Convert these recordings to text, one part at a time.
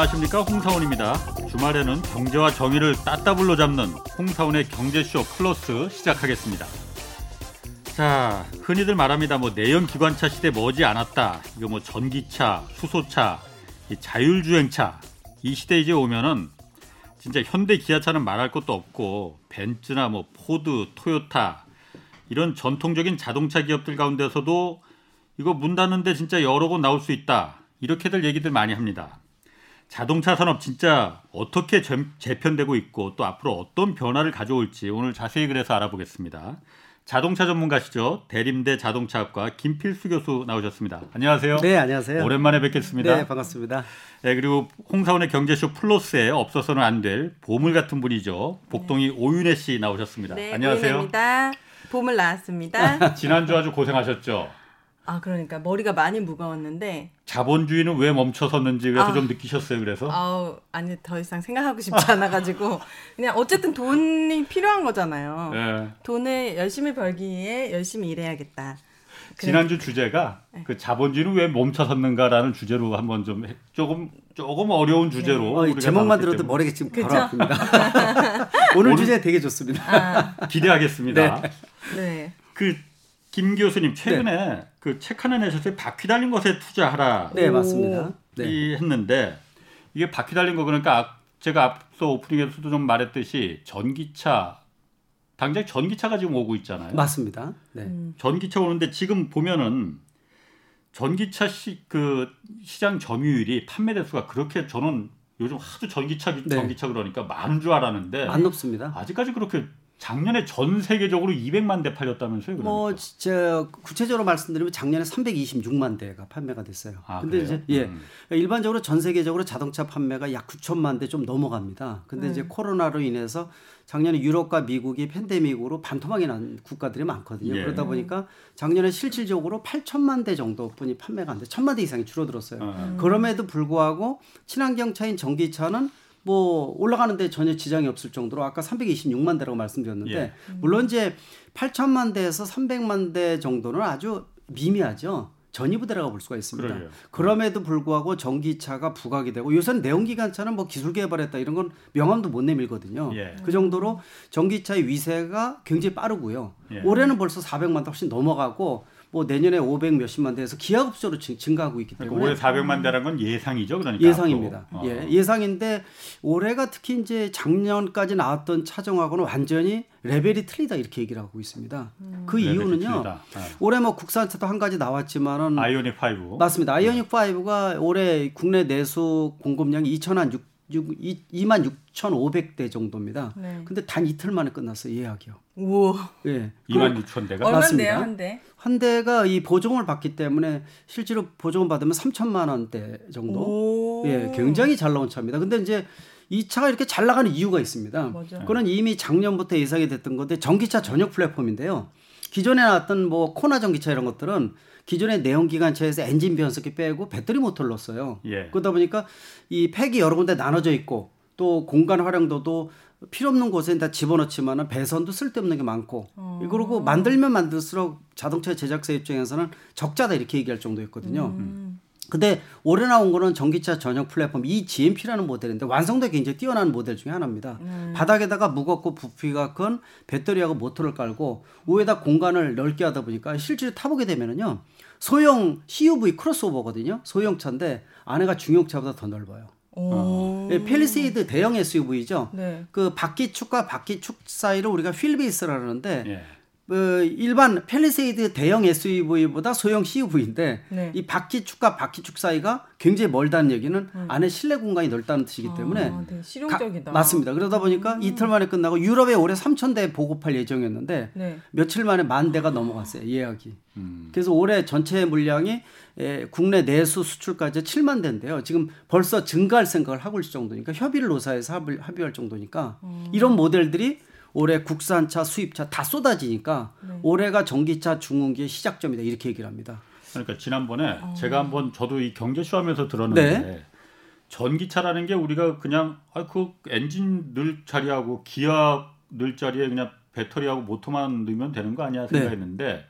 안녕하십니까 홍사훈입니다. 주말에는 경제와 정의를 따따블로 잡는 홍사훈의 경제쇼 플러스 시작하겠습니다. 자, 흔히들 말합니다. 뭐 내연 기관차 시대 머지 않았다. 이거 뭐 전기차, 수소차, 자율주행차 이 시대 이제 오면은 진짜 현대 기아차는 말할 것도 없고 벤츠나 뭐 포드, 토요타 이런 전통적인 자동차 기업들 가운데서도 이거 문 닫는데 진짜 여러 곳 나올 수 있다. 이렇게들 얘기들 많이 합니다. 자동차 산업 진짜 어떻게 재편되고 있고 또 앞으로 어떤 변화를 가져올지 오늘 자세히 그래서 알아보겠습니다. 자동차 전문가시죠. 대림대 자동차학과 김필수 교수 나오셨습니다. 안녕하세요. 네, 안녕하세요. 오랜만에 뵙겠습니다. 네, 반갑습니다. 네, 그리고 홍사원의 경제쇼 플러스에 없어서는 안 될 보물 같은 분이죠. 복동이 네. 오윤혜 씨 나오셨습니다. 네, 안녕하세요. 오윤혜입니다. 보물 나왔습니다. 지난주 아주 고생하셨죠. 아 그러니까 머리가 많이 무거웠는데 자본주의는 왜 멈춰섰는지 그래서 아, 좀 느끼셨어요 그래서 아 아니 더 이상 생각하고 싶지 않아 가지고 그냥 어쨌든 돈이 필요한 거잖아요 네. 돈을 열심히 벌기 위해 열심히 일해야겠다 지난주 주제가 네. 그 자본주의는 왜 멈춰섰는가라는 주제로 한번 좀 조금 조금 어려운 주제로 네. 어, 제목만 들어도 머리가 지금 바로 아픕니다. 오늘, 오늘 주제 되게 좋습니다. 아. 기대하겠습니다. 네. 네. 그 김 교수님 최근에 네. 그책 하나 내셨어요. 바퀴 달린 것에 투자하라. 네 맞습니다. 네. 했는데 이게 바퀴 달린 거 그러니까 제가 앞서 오프닝에서도 좀 말했듯이 전기차 당장 전기차가 지금 오고 있잖아요. 맞습니다. 네. 음. 전기차 오는데 지금 보면은 전기차 시, 그 시장 점유율이 판매 대수가 그렇게 저는 요즘 하도 전기차 네. 전기차 그러니까 많은 줄 알았는데 안 높습니다. 아직까지 그렇게 작년에 전 세계적으로 200만 대 팔렸다면서요? 그러니까. 뭐 진짜 구체적으로 말씀드리면 작년에 326만 대가 판매가 됐어요. 아, 근데 그래요? 이제 예. 음. 일반적으로 전 세계적으로 자동차 판매가 약 9천만 대 좀 넘어갑니다. 근데 음. 이제 코로나로 인해서 작년에 유럽과 미국이 팬데믹으로 반토막이 난 국가들이 많거든요. 예. 그러다 보니까 작년에 실질적으로 8천만 대 정도뿐이 판매가 안 돼. 천만 대 이상이 줄어들었어요. 음. 그럼에도 불구하고 친환경차인 전기차는 뭐 올라가는데 전혀 지장이 없을 정도로 아까 326만 대라고 말씀드렸는데 예. 물론 이제 8천만 대에서 300만 대 정도는 아주 미미하죠. 전이부대라고 볼 수가 있습니다. 그래요. 그럼에도 불구하고 전기차가 부각이 되고 요새는 내연기관차는 뭐 기술 개발했다 이런 건 명함도 못 내밀거든요. 예. 그 정도로 전기차의 위세가 굉장히 빠르고요. 예. 올해는 벌써 400만 대 훨씬 넘어가고 뭐 내년에 500 몇십만 대에서 기하급수로 증가하고 있기 때문에 올해 400만 대라는 건 예상이죠, 그러니까 예상입니다. 어. 예, 예상인데 올해가 특히 이제 작년까지 나왔던 차종하고는 완전히 레벨이 틀리다 이렇게 얘기를 하고 있습니다. 음. 그 이유는요. 네. 올해 뭐 국산차도 한 가지 나왔지만은 아이오닉 5 맞습니다. 아이오닉 5가 올해 국내 내수 공급량이 2천한 6 2만 6,500대 정도입니다. 네. 근데 단 이틀 만에 끝났어요 예약이요. 우와. 예. 2만 6천 대가 얼마인데요 한 대? 한 대가 이 보증을 받기 때문에 실제로 보증을 받으면 3천만 원대 정도. 오. 예, 굉장히 잘 나온 차입니다. 근데 이제 이 차가 이렇게 잘 나가는 이유가 있습니다. 맞아. 그건 이미 작년부터 예상이 됐던 건데 전기차 전용 플랫폼인데요. 기존에 나왔던 뭐 코나 전기차 이런 것들은 기존의 내연기관차에서 엔진 변속기 빼고 배터리 모터를 넣었어요. 예. 그러다 보니까 이 팩이 여러 군데 나눠져 있고 또 공간 활용도도 필요 없는 곳에 다 집어넣지만은 배선도 쓸데없는 게 많고 어. 그리고 만들면 만들수록 자동차 제작사 입장에서는 적자다 이렇게 얘기할 정도였거든요. 음. 근데 올해 나온 거는 전기차 전용 플랫폼 E-GMP라는 모델인데 완성도 굉장히 뛰어난 모델 중에 하나입니다. 음. 바닥에다가 무겁고 부피가 큰 배터리하고 모터를 깔고 위에다 공간을 넓게 하다 보니까 실제로 타보게 되면은요 소형 CUV 크로스오버거든요. 소형 차인데 안에가 중형차보다 더 넓어요. 어. 네, 펠리세이드 대형 SUV죠. 네. 그 바퀴 축과 바퀴 축 사이를 우리가 휠베이스라 그러는데 예. 그 일반 펠리세이드 대형 SUV보다 소형 CUV인데 네. 이 바퀴축과 바퀴축 사이가 굉장히 멀다는 얘기는 음. 안에 실내 공간이 넓다는 뜻이기 아, 때문에 아, 네, 실용적이다. 가, 맞습니다. 그러다 보니까 음. 이틀 만에 끝나고 유럽에 올해 3천 대 보급할 예정이었는데 네. 며칠 만에 만 대가 넘어갔어요 예약이. 음. 그래서 올해 전체 물량이 에, 국내 내수 수출까지 7만 대인데요. 지금 벌써 증가할 생각을 하고 있을 정도니까 협의를 노사해서 합의, 합의할 정도니까 음. 이런 모델들이 올해 국산차, 수입차 다 쏟아지니까 네. 올해가 전기차 중흥기의 시작점이다 이렇게 얘기를 합니다. 그러니까 지난번에 어. 제가 한번 저도 이 경제쇼 하면서 들었는데 네. 전기차라는 게 우리가 그냥 아 그 엔진 넣을 자리하고 기어 넣을 자리에 그냥 배터리하고 모터만 넣으면 되는 거 아니야 생각했는데 네.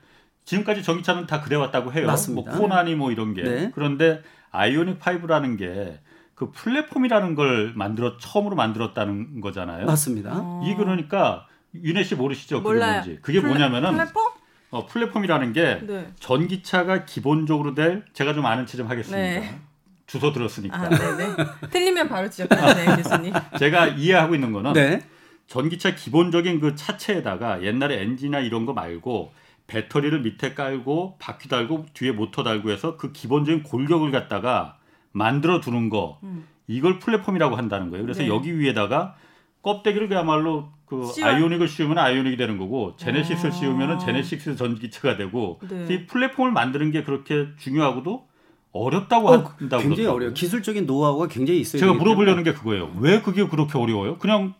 지금까지 전기차는 다 그래 왔다고 해요. 맞습니다. 뭐 코나니 뭐 이런 게. 네. 그런데 아이오닉 5라는 게 그 플랫폼이라는 걸 만들어 처음으로 만들었다는 거잖아요. 맞습니다. 어. 이 그러니까 윤혜 씨 모르시죠? 그게 몰라요. 뭔지. 그게 플랫, 뭐냐면은 플랫폼? 어, 플랫폼이라는 게 네. 전기차가 기본적으로 될 제가 좀 아는 체좀 하겠습니다. 네. 주워 들었으니까. 아, 네네. 틀리면 바로 지적하세요, 교수님. 제가 이해하고 있는 거는 네. 전기차 기본적인 그 차체에다가 옛날에 엔진이나 이런 거 말고 배터리를 밑에 깔고 바퀴 달고 뒤에 모터 달고 해서 그 기본적인 골격을 갖다가 만들어 두는 거 음. 이걸 플랫폼이라고 한다는 거예요. 그래서 네. 여기 위에다가 껍데기를 그야말로 그 씌워. 아이오닉을 씌우면 아이오닉이 되는 거고 제네시스를 아. 씌우면은 제네시스 전기차가 되고 네. 이 플랫폼을 만드는 게 그렇게 중요하고도 어렵다고 어, 한다고 굉장히 그러더라고요. 어려요. 기술적인 노하우가 굉장히 있어요. 제가 물어보려는 게 그거예요. 왜 그게 그렇게 어려워요? 그냥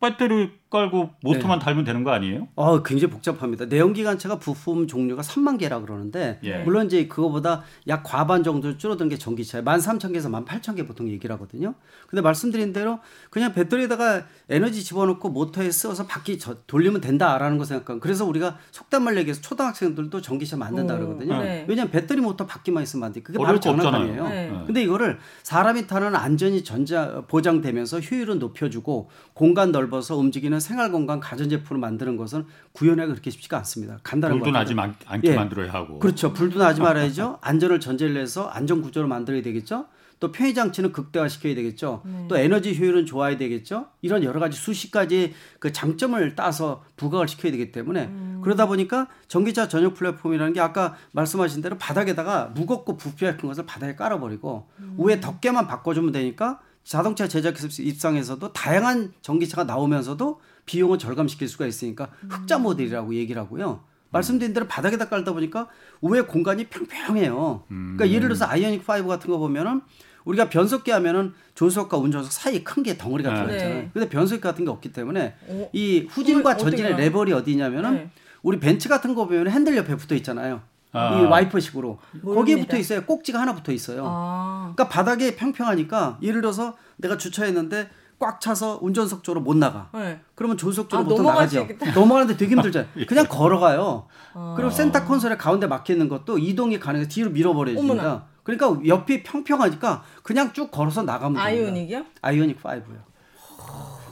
배터리 깔고 모터만 네. 달면 되는 거 아니에요? 아, 굉장히 복잡합니다. 내연기관차가 부품 종류가 3만 개라 그러는데 예. 물론 이제 그거보다 약 과반 정도 줄어든 게 전기차예요. 13,000개에서 18,000개 보통 얘기를 하거든요. 근데 말씀드린 대로 그냥 배터리에다가 에너지 집어넣고 모터에 쓰어서 바퀴 돌리면 된다라는 거 생각하면 그래서 우리가 속단 말 얘기해서 초등학생들도 전기차 만든다 그러거든요. 네. 왜냐하면 배터리 모터 바퀴만 있으면 안 돼. 그게 바로 장난감이에요. 네. 근데 이거를 사람이 타는 안전이 전자 보장되면서 효율을 높여주고 공간 넓어서 움직이는 생활 공간 가전제품을 만드는 것은 구현하기가 그렇게 쉽지가 않습니다. 간단한 불도 나지 않게 예. 만들어야 하고. 그렇죠. 불도 나지 말아야죠. 안전을 전제를 해서 안전 구조를 만들어야 되겠죠. 또 편의 장치는 극대화 시켜야 되겠죠. 네. 또 에너지 효율은 좋아야 되겠죠. 이런 여러 가지 수십 가지 그 장점을 따서 부각을 시켜야 되기 때문에 음. 그러다 보니까 전기차 전용 플랫폼이라는 게 아까 말씀하신 대로 바닥에다가 무겁고 부피가 큰 것을 바닥에 깔아버리고 음. 위에 덮개만 바꿔주면 되니까 자동차 제작 입장에서도 다양한 전기차가 나오면서도 비용을 절감시킬 수가 있으니까 흑자 모델이라고 얘기를 하고요. 말씀드린 대로 바닥에다 깔다 보니까 위에 공간이 평평해요. 그러니까 예를 들어서 아이오닉 5 같은 거 보면은 우리가 변속기 하면은 조수석과 운전석 사이 큰 게 덩어리가 네. 들어있잖아요. 네. 근데 변속기 같은 게 없기 때문에 어? 이 후진과 전진의 레버리 어디냐면은 네. 우리 벤츠 같은 거 보면 핸들 옆에 붙어 있잖아요. 아. 이 와이퍼식으로 거기에 붙어 있어요. 꼭지가 하나 붙어 있어요. 아. 그러니까 바닥에 평평하니까 예를 들어서 내가 주차했는데 꽉 차서 운전석 쪽으로 못 나가. 네. 그러면 조수석 쪽으로 아, 보통 나가죠. 넘어가는데 되게 힘들잖아요. 그냥 걸어가요. 아. 그리고 센터 콘솔에 가운데 막혀 있는 것도 이동이 가능해서 뒤로 밀어버려줍니다. 그러니까 옆이 평평하니까 그냥 쭉 걸어서 나가면 됩니다. 아이오닉이요? 아이오닉 5요.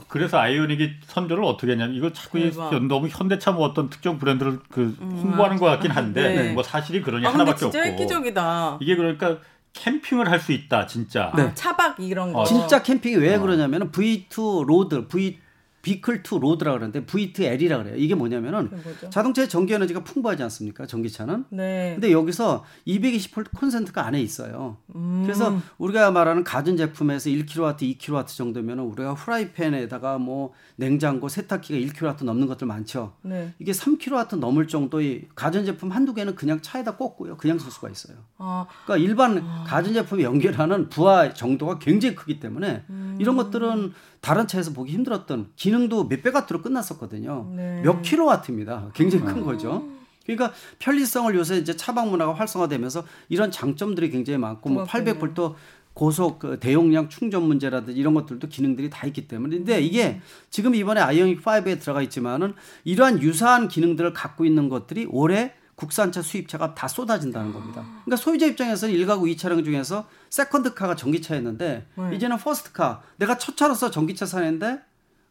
그래서 아이오닉이 선조를 어떻게 했냐면 이거 자꾸 대박. 너무 현대차 뭐 어떤 특정 브랜드를 그 음. 홍보하는 것 같긴 한데 네. 뭐 사실이 그러냐 아, 하나밖에 진짜 없고. 획기적이다. 이게 그러니까 캠핑을 할 수 있다 진짜. 네. 아, 차박 이런 거. 어, 진짜 캠핑이 왜 어. 그러냐면은 V2 로드, V 비클 투 로드라 그러는데 V2L이라 그래요. 이게 뭐냐면은 자동차의 전기 에너지가 풍부하지 않습니까? 전기차는. 네. 근데 여기서 220V 콘센트가 안에 있어요. 음. 그래서 우리가 말하는 가전 제품에서 1kW, 2kW 정도면은 우리가 후라이팬에다가 뭐 냉장고, 세탁기가 1kW 넘는 것들 많죠. 네. 이게 3kW 넘을 정도의 가전 제품 한두 개는 그냥 차에다 꽂고요. 그냥 쓸 수가 있어요. 아. 그러니까 일반 아. 가전 제품이 연결하는 부하 정도가 굉장히 크기 때문에 음. 이런 것들은 다른 차에서 보기 힘들었던 기능도 몇백 와트로 끝났었거든요. 네. 몇 킬로와트입니다. 굉장히 큰 아. 거죠. 그러니까 편리성을 요새 이제 차박 문화가 활성화되면서 이런 장점들이 굉장히 많고 뭐 800볼트 고속 그 대용량 충전 문제라든지 이런 것들도 기능들이 다 있기 때문에 근데 이게 지금 이번에 아이오닉 5에 들어가 있지만은 이러한 유사한 기능들을 갖고 있는 것들이 올해 국산차 수입차가 다 쏟아진다는 겁니다. 그러니까 소유자 입장에서는 1가구 2차량 중에서 second car가 전기차였는데 네. 이제는 first car 내가 첫 차로서 전기차 사는데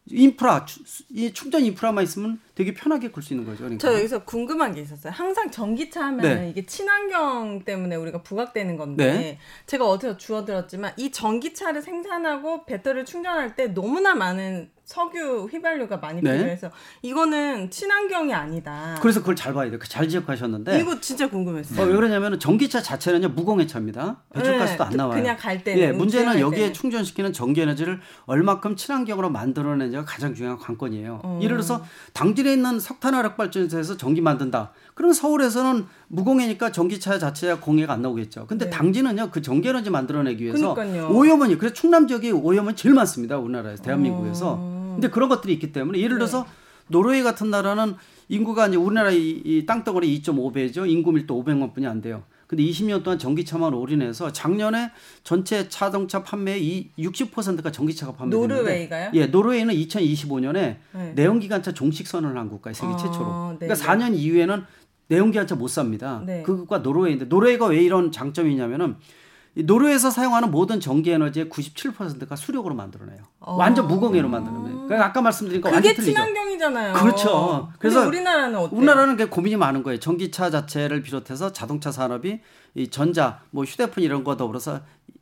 인프라 이 충전 인프라만 있으면 되게 편하게 굴 수 있는 거죠. 그러니까. 저 여기서 궁금한 게 있었어요. 항상 전기차 하면 네. 이게 친환경 때문에 우리가 부각되는 건데 네. 제가 어디서 주워들었지만 이 전기차를 생산하고 배터리를 충전할 때 너무나 많은 석유 휘발유가 많이 네. 필요해서 이거는 친환경이 아니다. 그래서 그걸 잘 봐야 돼요. 그잘 지적하셨는데 이거 진짜 궁금했어요. 어, 왜 그러냐면 전기차 자체는요 무공해차입니다. 배출가스도 네, 안 나와요. 그냥 갈 때. 예, 문제는 여기에 때. 충전시키는 전기 에너지를 얼마큼 친환경으로 만들어내냐가 가장 중요한 관건이에요. 어. 예를 들어서 당진에 있는 석탄 화력 발전소에서 전기 만든다. 그럼 서울에서는 무공해니까 전기차 자체가 공해가 안 나오겠죠. 근데 네. 당진은요 그 전기 에너지 만들어내기 위해서 그러니까요. 오염원이 그래서 충남 지역이 오염원 제일 많습니다. 우리나라에서 대한민국에서. 어. 근데 그런 것들이 있기 때문에 예를 들어서 네. 노르웨이 같은 나라는 인구가 이제 우리나라 이, 이 땅덩어리 2.5배죠. 인구 밀도 500만 분이 안 돼요. 근데 20년 동안 전기차만 올인해서 작년에 전체 자동차 판매의 60%가 전기차가 판매됐는데 노르웨이가요? 예, 노르웨이는 2025년에 네. 내연기관차 종식 선언을 한 국가에 세계 아, 최초로. 네. 그러니까 4년 이후에는 내연기관차 못 삽니다. 네. 그 국가 노르웨이인데 노르웨이가 왜 이런 장점이 있냐면은 노르웨이에서 사용하는 모든 전기 에너지의 97%가 수력으로 만들어내요. 어. 완전 무공해로 만들어내요. 그러니까 아까 말씀드린 거 완전 틀리죠. 친환경이잖아요. 그렇죠. 그래서 우리나라는 어때요? 우리나라는 그 고민이 많은 거예요. 전기차 자체를 비롯해서 자동차 산업이 이 전자, 뭐 휴대폰 이런 거 더불어서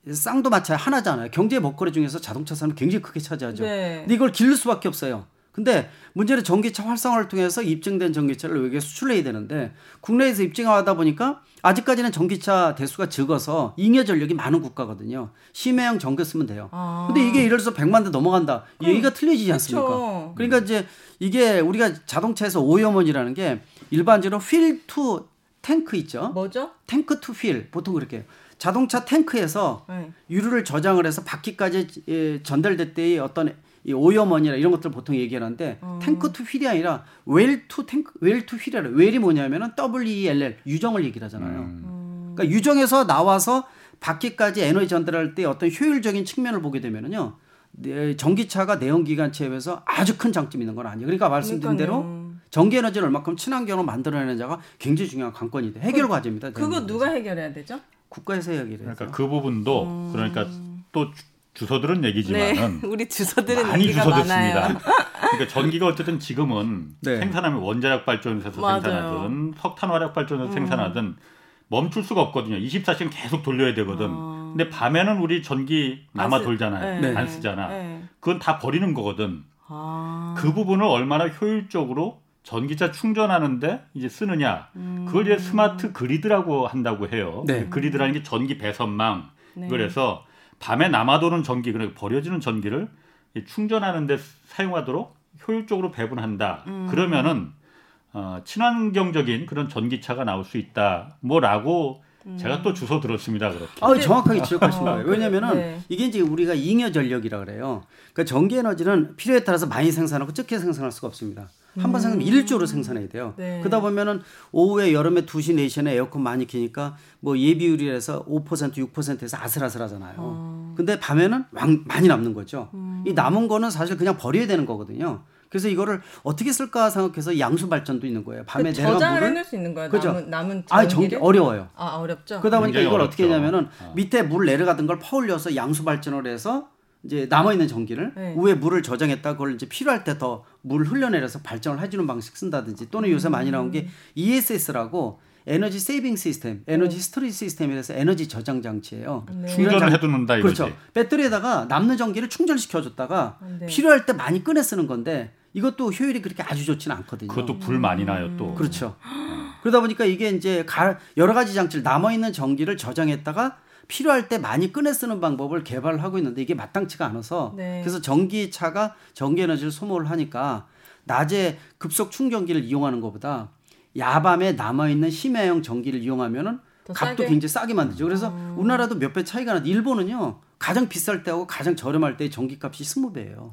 쌍도 마차 하나잖아요. 경제 먹거리 중에서 자동차 산업 굉장히 크게 차지하죠. 네. 근데 이걸 기를 수밖에 없어요. 근데 문제는 전기차 활성화를 통해서 입증된 전기차를 외국에 수출해야 되는데 국내에서 입증하다 보니까 아직까지는 전기차 대수가 적어서 잉여 전력이 많은 국가거든요. 심해형 전기 쓰면 돼요. 아. 근데 이게 예를 들어서 100만 대 넘어간다. 얘기가 틀려지지 않습니까? 그쵸. 그러니까 이제 이게 우리가 자동차에서 오염원이라는 게 일반적으로 wheel to tank 있죠. 뭐죠? tank to wheel. 보통 그렇게 해요. 자동차 탱크에서 네. 유류를 저장을 해서 바퀴까지 예, 전달될 때의 어떤 이 오염원이나 이런 것들 보통 얘기하는데 어. tank to wheel이 아니라 well to tank well to wheel이라 well이 뭐냐면은 WELL 유정을 얘기를 하잖아요. 음. 그러니까 유정에서 나와서 바퀴까지 에너지 전달할 때 어떤 효율적인 측면을 보게 되면은요. 전기차가 내연기관차에 비해서 아주 큰 장점이 있는 건 아니에요. 그러니까 말씀드린 대로 전기 에너지를 얼마큼 친환경으로 만들어내는 자가 굉장히 중요한 관건이 돼. 해결 그, 과제입니다. 그거 누가 해결해야 되죠? 국가에서 해결해야 그러니까 그 부분도 음. 그러니까 또 주소들은 얘기지만은 네, 우리 주소들은 많이 주소됐습니다. 그러니까 전기가 어쨌든 지금은 네. 생산하면 원자력 발전소에서 맞아요. 생산하든 석탄 화력 발전소에서 음. 생산하든 멈출 수가 없거든요. 24시간 계속 돌려야 되거든. 아. 근데 밤에는 우리 전기 남아 쓰, 돌잖아요. 네. 안 쓰잖아. 네. 그건 다 버리는 거거든. 아. 그 부분을 얼마나 효율적으로 전기차 충전하는데 이제 쓰느냐. 음. 그걸 이제 스마트 그리드라고 한다고 해요. 네. 그리드라는 게 전기 배선망. 네. 그래서 밤에 남아도는 전기, 그러니까 버려지는 전기를 충전하는데 사용하도록 효율적으로 배분한다. 음. 그러면은 어, 친환경적인 그런 전기차가 나올 수 있다. 뭐라고 음. 제가 또 주소 들었습니다. 그렇게. 아, 정확하게 지적하신 거예요. 왜냐면은 네. 이게 이제 우리가 잉여 전력이라 그래요. 그러니까 전기 에너지는 필요에 따라서 많이 생산하고 적게 생산할 수가 없습니다. 한번 음. 일조로 생산해야 돼요. 네. 그러다 보면은 오후에 여름에 2시, 4시에 에어컨 많이 키니까 뭐 예비율이라서 5% 6%에서 아슬아슬하잖아요. 어. 근데 밤에는 왕, 많이 남는 거죠. 음. 이 남은 거는 사실 그냥 버려야 되는 거거든요. 그래서 이거를 어떻게 쓸까 생각해서 양수 발전도 있는 거예요. 밤에 그 내가 물을 해낼 수 있는 거예요. 그죠? 남은, 남은 아, 전기 어려워요. 아, 어렵죠. 그러다 보니까 이걸 어렵죠. 어떻게 하냐면은 어. 밑에 물 내려가던 걸 퍼올려서 양수 발전을 해서 이제 남아 있는 전기를 네. 위에 물을 저장했다 그걸 이제 필요할 때 더 물 흘려내려서 발전을 해주는 방식 쓴다든지 또는 요새 많이 나온 게 ESS라고 에너지 세이빙 시스템, 에너지 네. 스토리 시스템이라서 에너지 저장 장치예요. 네. 충전을 해두는다 이거지. 그렇죠. 배터리에다가 남는 전기를 충전시켜줬다가 네. 필요할 때 많이 꺼내 쓰는 건데 이것도 효율이 그렇게 아주 좋지는 않거든요. 그것도 불 많이 나요 또. 그렇죠. 그러다 보니까 이게 이제 여러 가지 장치를 남아 있는 전기를 저장했다가 필요할 때 많이 꺼내 쓰는 방법을 개발을 하고 있는데 이게 마땅치가 않아서 네. 그래서 전기차가 전기 에너지를 소모를 하니까 낮에 급속 충전기를 이용하는 것보다 야밤에 남아 있는 심야형 전기를 이용하면은 값도 굉장히 싸게 만들죠. 그래서 음. 우리나라도 몇 배 차이가 나는데 일본은요 가장 비쌀 때하고 가장 저렴할 때 전기값이 스무 배예요.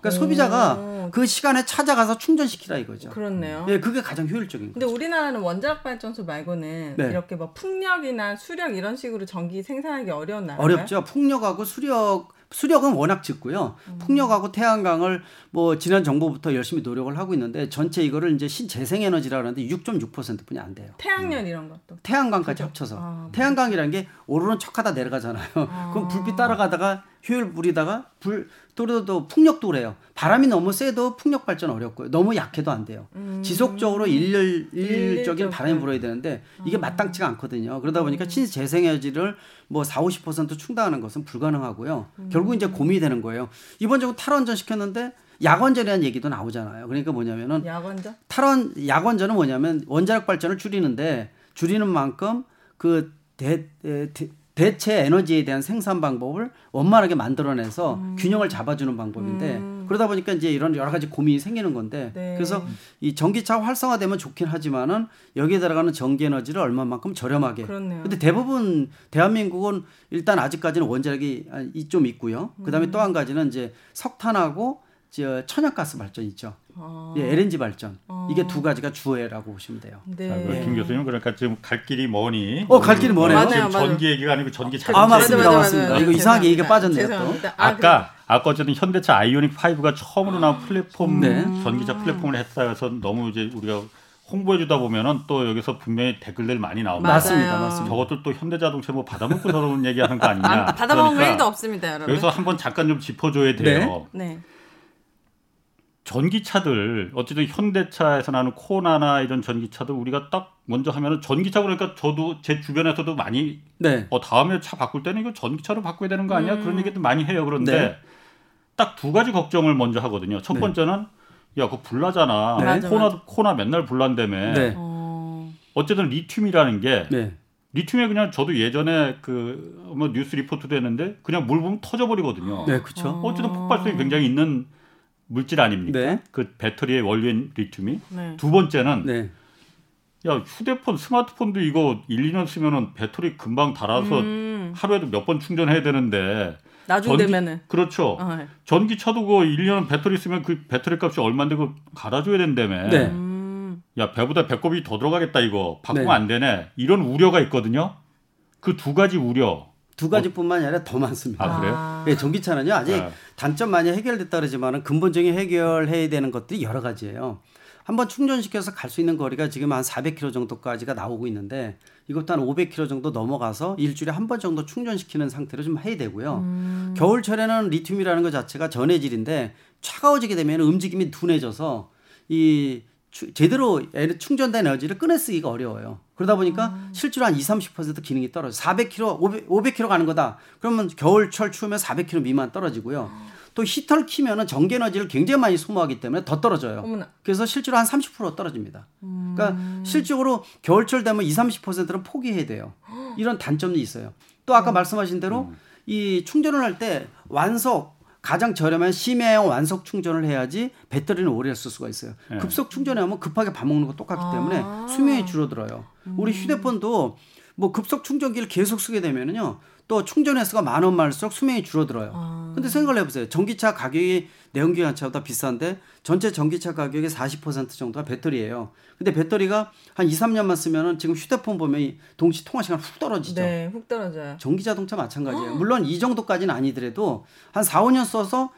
그러니까 소비자가 그 시간에 찾아가서 충전시키라 이거죠. 그렇네요. 네, 그게 가장 효율적인 근데 거죠. 우리나라는 원자력 발전소 말고는 네. 이렇게 뭐 풍력이나 수력 이런 식으로 전기 생산하기 어려운 나라요? 어렵죠. 풍력하고 수력 수력은 워낙 짙고요. 음. 풍력하고 태양광을 뭐 지난 정부부터 열심히 노력을 하고 있는데 전체 이거를 이제 신재생에너지라 그러는데 6.6%뿐이 안 돼요. 태양열 음. 이런 것도. 태양광까지? 합쳐서. 아, 태양광이라는 게 오르는 척하다 내려가잖아요. 아. 그럼 불빛 따라가다가 효율 부리다가 불 또래도 풍력도 그래요. 바람이 너무 세도 풍력 발전 어렵고요. 너무 약해도 안 돼요. 음. 지속적으로 일일 일적인 바람이 불어야 되는데 이게 아. 마땅치가 않거든요. 그러다 보니까 음. 친재생에너지를 뭐 4, 50% 충당하는 것은 불가능하고요. 음. 결국 이제 고민이 되는 거예요. 이번 정부 탈원전 시켰는데 약원전이라는 얘기도 나오잖아요. 그러니까 뭐냐면은 약원전? 탈원 약원전은 뭐냐면 원자력 발전을 줄이는데 줄이는 만큼 그 대, 대, 대체 에너지에 대한 생산 방법을 원만하게 만들어내서 음. 균형을 잡아주는 방법인데 음. 그러다 보니까 이제 이런 여러 가지 고민이 생기는 건데 네. 그래서 이 전기차 활성화되면 좋긴 하지만은 여기에 들어가는 전기 에너지를 얼마만큼 저렴하게. 그렇네요. 근데 대부분 대한민국은 일단 아직까지는 원자력이 좀 있고요. 그다음에 음. 또한 가지는 이제 석탄하고 저 천연가스 발전 있죠. 아. 예, LNG 발전. 아. 이게 두 가지가 주해라고 보시면 돼요. 네. 자, 김 교수님 그러니까 지금 갈 길이 머니. 어, 갈 길이 머네요. 지금 맞아요, 전기 얘기가 아니고 전기 자동차. 아, 맞습니다. 맞아, 맞습니다. 맞아, 이거 이상하게 얘기가 빠졌네요. 또. 아, 까 아까 어쨌든 현대차 아이오닉 5가 처음으로 나온 플랫폼 네. 전기차 플랫폼을 했어서 너무 이제 우리가 홍보해주다 보면은 또 여기서 분명히 댓글들 많이 나옵니다. 맞습니다, 맞습니다. 저것들 또 현대자동차 뭐 받아먹고 저런 얘기하는 거 아니냐? 아, 받아먹은 그러니까 일도 없습니다, 여러분. 여기서 한번 잠깐 좀 짚어줘야 돼요. 네. 네. 전기차들 어쨌든 현대차에서 나는 코나나 이런 전기차들 우리가 딱 먼저 하면은 전기차 그러니까 저도 제 주변에서도 많이 네. 어 다음에 차 바꿀 때는 이거 전기차로 바꿔야 되는 거 아니야 음. 그런 얘기도 많이 해요 그런데 네. 딱두 가지 걱정을 먼저 하거든요 첫 네. 번째는 야 그거 불나잖아 네. 코나 코나 맨날 불난다며 네. 어... 어쨌든 리튬이라는 게 네. 리튬에 그냥 저도 예전에 그 뭐 뉴스 리포트도 했는데 그냥 물 부으면 터져버리거든요. 네, 그렇죠. 어쨌든 폭발성이 굉장히 있는 물질 아닙니까? 네. 그 배터리의 원료인 리튬이. 네. 두 번째는 네. 야 휴대폰, 스마트폰도 이거 1, 2년 쓰면은 배터리 금방 닳아서 음. 하루에도 몇 번 충전해야 되는데 나중 전기, 되면은 그렇죠. 어, 네. 전기차도 그 1, 2년 배터리 쓰면 그 배터리 값이 얼마인데 그 갈아줘야 된다며. 네. 음. 야 배보다 배꼽이 더 들어가겠다 이거 바꾸면 네. 안 되네. 이런 우려가 있거든요. 그 두 가지 우려. 두 가지뿐만이 아니라 더 많습니다. 아, 그래요? 예, 전기차는요 아직 네. 단점 많이 해결됐다 그러지만은 근본적인 해결해야 되는 것들이 여러 가지예요. 한번 충전시켜서 갈 수 있는 거리가 지금 한 400km 정도까지가 나오고 있는데 이것도 한 500km 정도 넘어가서 일주일에 한 번 정도 충전시키는 상태로 좀 해야 되고요. 음. 겨울철에는 리튬이라는 것 자체가 전해질인데 차가워지게 되면 움직임이 둔해져서 이 제대로 충전된 에너지를 꺼내 쓰기가 어려워요. 그러다 보니까 음. 실제로 한 20, 30% 기능이 떨어져. 400km, 500, 500km 가는 거다. 그러면 겨울철 추우면 400km 미만 떨어지고요. 또 히터를 키면은 전기 에너지를 굉장히 많이 소모하기 때문에 더 떨어져요. 어머나. 그래서 실제로 한 30% 떨어집니다. 음. 그러니까 실적으로 겨울철 되면 20, 30%는 포기해야 돼요. 이런 단점이 있어요. 또 아까 음. 말씀하신 대로 음. 이 충전을 할 때 완속 가장 저렴한 심해형 완속 충전을 해야지 배터리는 오래 쓸 수가 있어요. 네. 급속 충전에 하면 급하게 밥 먹는 거 똑같기 때문에 아~ 수명이 줄어들어요. 음. 우리 휴대폰도 뭐 급속 충전기를 계속 쓰게 되면은요. 또 충전 횟수가 많은 말수록 수명이 줄어들어요. 아. 근데 생각을 해보세요. 전기차 가격이 내연기관차보다 비싼데 전체 전기차 가격의 40% 정도가 배터리예요. 근데 배터리가 한 2, 3년만 쓰면은 지금 휴대폰 보면 동시 통화 시간 훅 떨어지죠. 네, 훅 떨어져요. 전기 자동차 마찬가지예요. 물론 이 정도까지는 아니더라도 한 4, 5년 써서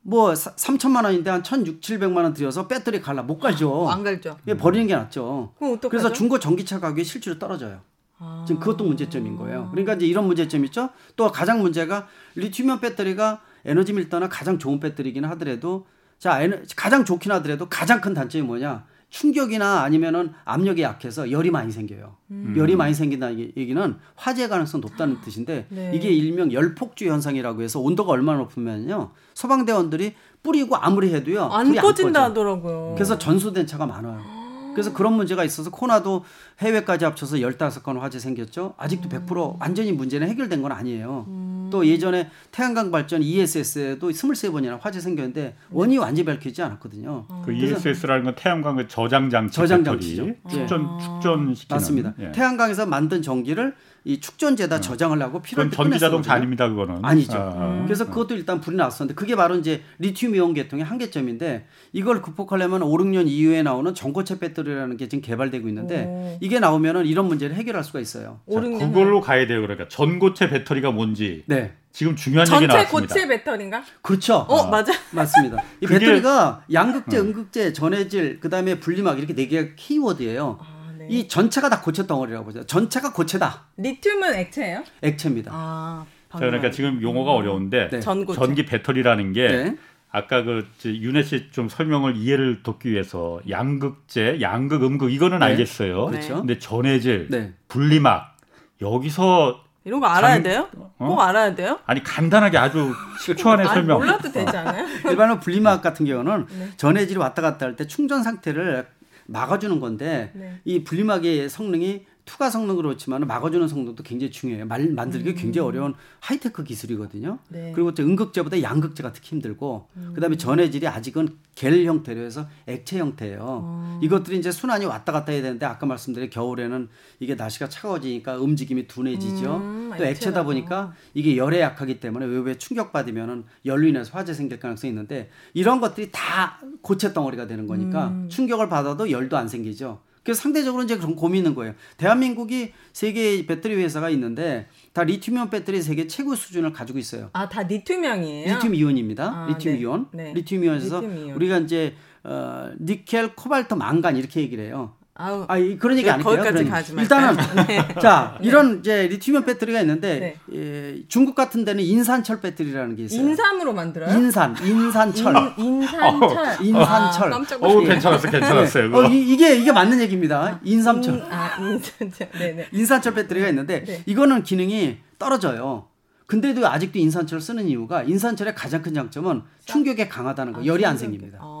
뭐 3천만 원인데 한 1,600, 700만 원 들여서 배터리 갈라 못 갈죠. 안 갈죠. 예, 버리는 게 낫죠. 그래서 중고 전기차 가격이 실제로 떨어져요. 아. 지금 그것도 문제점인 거예요. 그러니까 이제 이런 문제점 있죠. 또 가장 문제가 리튬이온 배터리가 에너지 밀도나 가장 좋은 배터리긴 하더라도 자 에너, 가장 좋긴 하더라도 가장 큰 단점이 뭐냐? 충격이나 아니면은 압력이 약해서 열이 많이 생겨요. 음. 열이 많이 생긴다는 얘기는 화재 가능성 높다는 뜻인데 네. 이게 일명 열폭주 현상이라고 해서 온도가 얼마나 높으면요 소방대원들이 뿌리고 아무리 해도요 안 꺼진다 하더라고요. 그래서 전소된 차가 많아요. 그래서 그런 문제가 있어서 코나도 해외까지 합쳐서 15건 화재 생겼죠. 아직도 100% 완전히 문제는 해결된 건 아니에요. 음. 또 예전에 태양광 발전 ESS에도 23번이나 화재 생겼는데 원인이 완전히 밝혀지지 않았거든요. 그 ESS라는 건 태양광의 저장 장치 저장 장치죠. 축전 예. 축전시키는 맞습니다. 예. 태양광에서 만든 전기를 이 축전재다 어. 저장을 하고 필요할 때 전기 자동차 아닙니다 그거는 아니죠. 아, 그래서 그것도 일단 불이 났었는데 그게 바로 이제 리튬이온 계통의 한계점인데 이걸 극복하려면 5, 6년 이후에 나오는 전고체 배터리라는 게 지금 개발되고 있는데 오. 이게 나오면은 이런 문제를 해결할 수가 있어요. 자, 그걸로 가야 돼요. 그러니까 전고체 배터리가 뭔지. 네. 지금 중요한 얘기 나왔습니다. 전체 고체 배터리인가? 그렇죠. 어, 아. 맞아. 맞습니다. 이 배터리가 양극재, 음극재, 전해질, 그다음에 분리막 이렇게 네 개가 키워드예요. 아. 네. 이 전체가 다 고체 덩어리라고 보죠. 전체가 고체다. 리튬은 액체예요? 액체입니다. 아, 자, 그러니까 지금 용어가 음. 어려운데 네. 전기 배터리라는 게 네. 아까 그 윤혜 씨 좀 설명을 이해를 돕기 위해서 양극재, 양극, 음극 이거는 네. 알겠어요. 그렇죠. 근데 전해질, 네. 분리막 여기서 이런 거 알아야 장, 돼요? 어? 꼭 알아야 돼요? 아니 간단하게 아주 10초 안에 설명. 몰라도 되지 않아요? 일반적으로 분리막 같은 경우는 네. 전해질이 왔다 갔다 할 때 충전 상태를 막아주는 건데 네. 이 분리막의 성능이 투과 성능은 그렇지만 막아주는 성능도 굉장히 중요해요. 말, 만들기 음. 굉장히 어려운 하이테크 기술이거든요. 네. 그리고 또 음극재보다 양극재가 특히 힘들고 음. 그다음에 전해질이 아직은 겔 형태로 해서 액체 형태예요. 어. 이것들이 이제 순환이 왔다 갔다 해야 되는데 아까 말씀드린 겨울에는 이게 날씨가 차가워지니까 움직임이 둔해지죠. 음, 또 액체다 보니까 이게 열에 약하기 때문에 외부에 충격 받으면은 열로 인해서 화재 생길 가능성이 있는데 이런 것들이 다 고체 덩어리가 되는 거니까 음. 충격을 받아도 열도 안 생기죠. 그래서 상대적으로 이제 그런 고민인 거예요. 대한민국이 세계 배터리 회사가 있는데 다 리튬이온 배터리 세계 최고 수준을 가지고 있어요. 아, 다 리튬형이에요? 리튬 이온입니다. 아, 리튬 이온. 네. 네. 리튬 이온에서 리튬 우리가 이제 어, 니켈, 코발트, 망간 이렇게 얘기를 해요. 아우, 아, 그런 얘기 안 할게요. 거기까지 가지 일단은 네. 자 이런 이제 리튬이온 배터리가 있는데 네. 예, 중국 같은 데는 인산철 배터리라는 게 있어요. 인삼으로 만들어요? 인산, 인산철. 인, 산철 어, 인산철. 아, 어, 괜찮았어, 괜찮았어요. 네. 어, 이, 게 이게 맞는 얘기입니다. 인삼철. 인, 아, 인산철. 네네. 인산철 배터리가 있는데 네. 이거는 기능이 떨어져요. 근데도 아직도 인산철을 쓰는 이유가 인산철의 가장 큰 장점은 충격에 강하다는 거, 아, 열이 안 생깁니다. 아,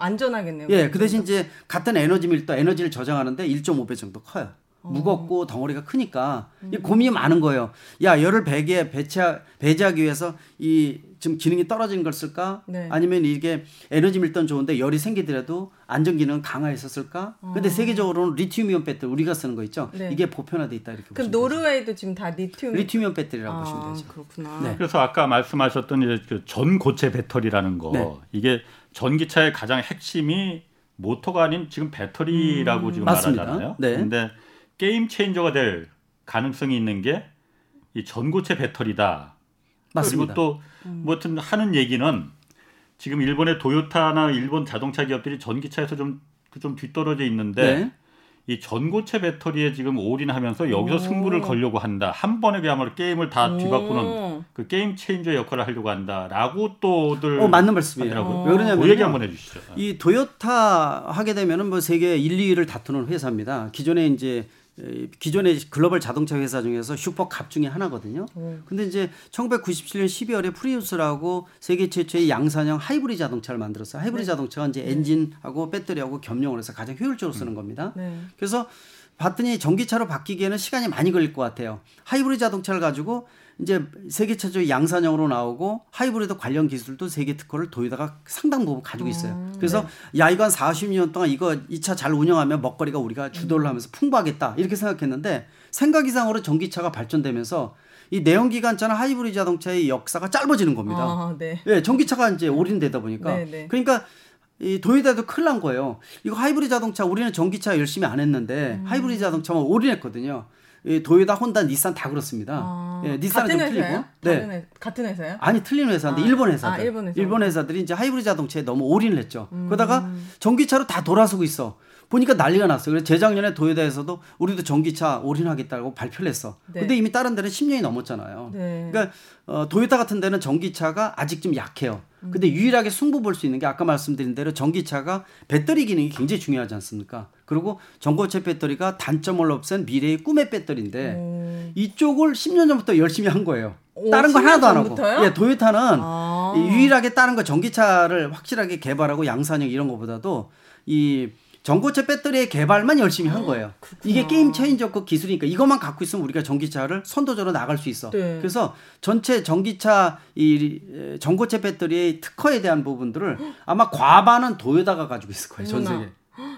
안전하겠네요. 예, 그 대신 이제 같은 에너지 밀도 에너지를 저장하는데 1.5배 정도 커요. 어. 무겁고 덩어리가 크니까 음. 고민이 많은 거예요. 야 열을 배기에 배차 배제하기 위해서 이 지금 기능이 떨어지는 걸 쓸까? 네. 아니면 이게 에너지 밀도는 좋은데 열이 생기더라도 안전 기능 강화했었을까? 어. 근데 세계적으로는 리튬이온 배터리 우리가 쓰는 거 있죠. 네. 이게 보편화돼 있다 이렇게 그럼 노르웨이도 지금 다 리튬 리튬이온 배터리라고 아, 보시면 되죠. 그렇구나. 네. 그래서 아까 말씀하셨던 이제 그 전고체 배터리라는 거 네. 이게 전기차의 가장 핵심이 모터가 아닌 지금 배터리라고 음, 지금 맞습니다. 말하잖아요. 네. 근데 게임 체인저가 될 가능성이 있는 게 이 전고체 배터리다. 맞습니다. 그리고 또 음. 뭐든 하는 얘기는 지금 일본의 도요타나 일본 자동차 기업들이 전기차에서 좀, 좀 뒤떨어져 있는데 네. 이 전고체 배터리에 지금 올인하면서 여기서 오. 승부를 걸려고 한다. 한 번에 그야말로 게임을 다 뒤바꾸는 그 game changer 역할을 하려고 한다라고 또들 어, 맞는 말씀이에요. 왜 그러냐면 그 얘기 한번 해주시죠. 이 도요타 하게 되면은 뭐 세계 1, 2위를 다투는 회사입니다. 기존에 이제 기존의 글로벌 자동차 회사 중에서 슈퍼갑 중에 하나거든요. 음. 근데 이제 1997년 12월에 프리우스라고 세계 최초의 양산형 하이브리드 자동차를 만들었어요. 하이브리드 네. 자동차가 이제 네. 엔진하고 배터리하고 겸용을 해서 가장 효율적으로 쓰는 음. 겁니다. 네. 그래서 봤더니 전기차로 바뀌기에는 시간이 많이 걸릴 것 같아요. 하이브리드 자동차를 가지고 이제 세계 최초 양산형으로 나오고 하이브리드 관련 기술도 세계 특허를 도요다가 상당 부분 가지고 있어요. 음, 그래서 네. 야 이건 40년 동안 이거 이 차 잘 운영하면 먹거리가 우리가 주도를 하면서 풍부하겠다 이렇게 생각했는데 생각 이상으로 전기차가 발전되면서 이 내연기관차나 하이브리드 자동차의 역사가 짧아지는 겁니다. 아, 네. 네, 전기차가 이제 올인되다 보니까 네, 네. 그러니까 이 도요다도 큰일 난 거예요. 이거 하이브리드 자동차 우리는 전기차 열심히 안 했는데 음. 하이브리드 자동차만 올인했거든요. 이 도요다, 혼다, 닛산 다 그렇습니다. 아, 예, 닛산은 좀 틀리고. 네. 회, 같은 회사요? 아니 틀린 회사인데 아, 일본 회사들. 아, 일본, 회사. 일본 회사들이 이제 하이브리드 자동차에 너무 올인을 했죠. 음. 그러다가 전기차로 다 돌아서고 있어. 보니까 난리가 났어요. 그래서 재작년에 도요다에서도 우리도 전기차 올인하겠다고 발표를 했어. 네. 근데 이미 다른 데는 10년이 넘었잖아요. 네. 그러니까 어, 도요타 같은 데는 전기차가 아직 좀 약해요. 근데 음. 유일하게 승부 볼 수 있는 게 아까 말씀드린 대로 전기차가 배터리 기능이 굉장히 중요하지 않습니까? 그리고 전고체 배터리가 단점을 없앤 미래의 꿈의 배터리인데 오. 이쪽을 10년 전부터 열심히 한 거예요. 오, 다른 거 하나도 안 하고. 예, 도요타는 아. 유일하게 다른 거 전기차를 확실하게 개발하고 양산형 이런 거보다도 이 전고체 배터리의 개발만 열심히 한 거예요. 아, 이게 게임 체인저급 기술이니까 이것만 갖고 있으면 우리가 전기차를 선도적으로 나갈 수 있어. 네. 그래서 전체 전기차 이 전고체 배터리의 특허에 대한 부분들을 아마 과반은 도요다가 가지고 있을 거예요. 전 세계.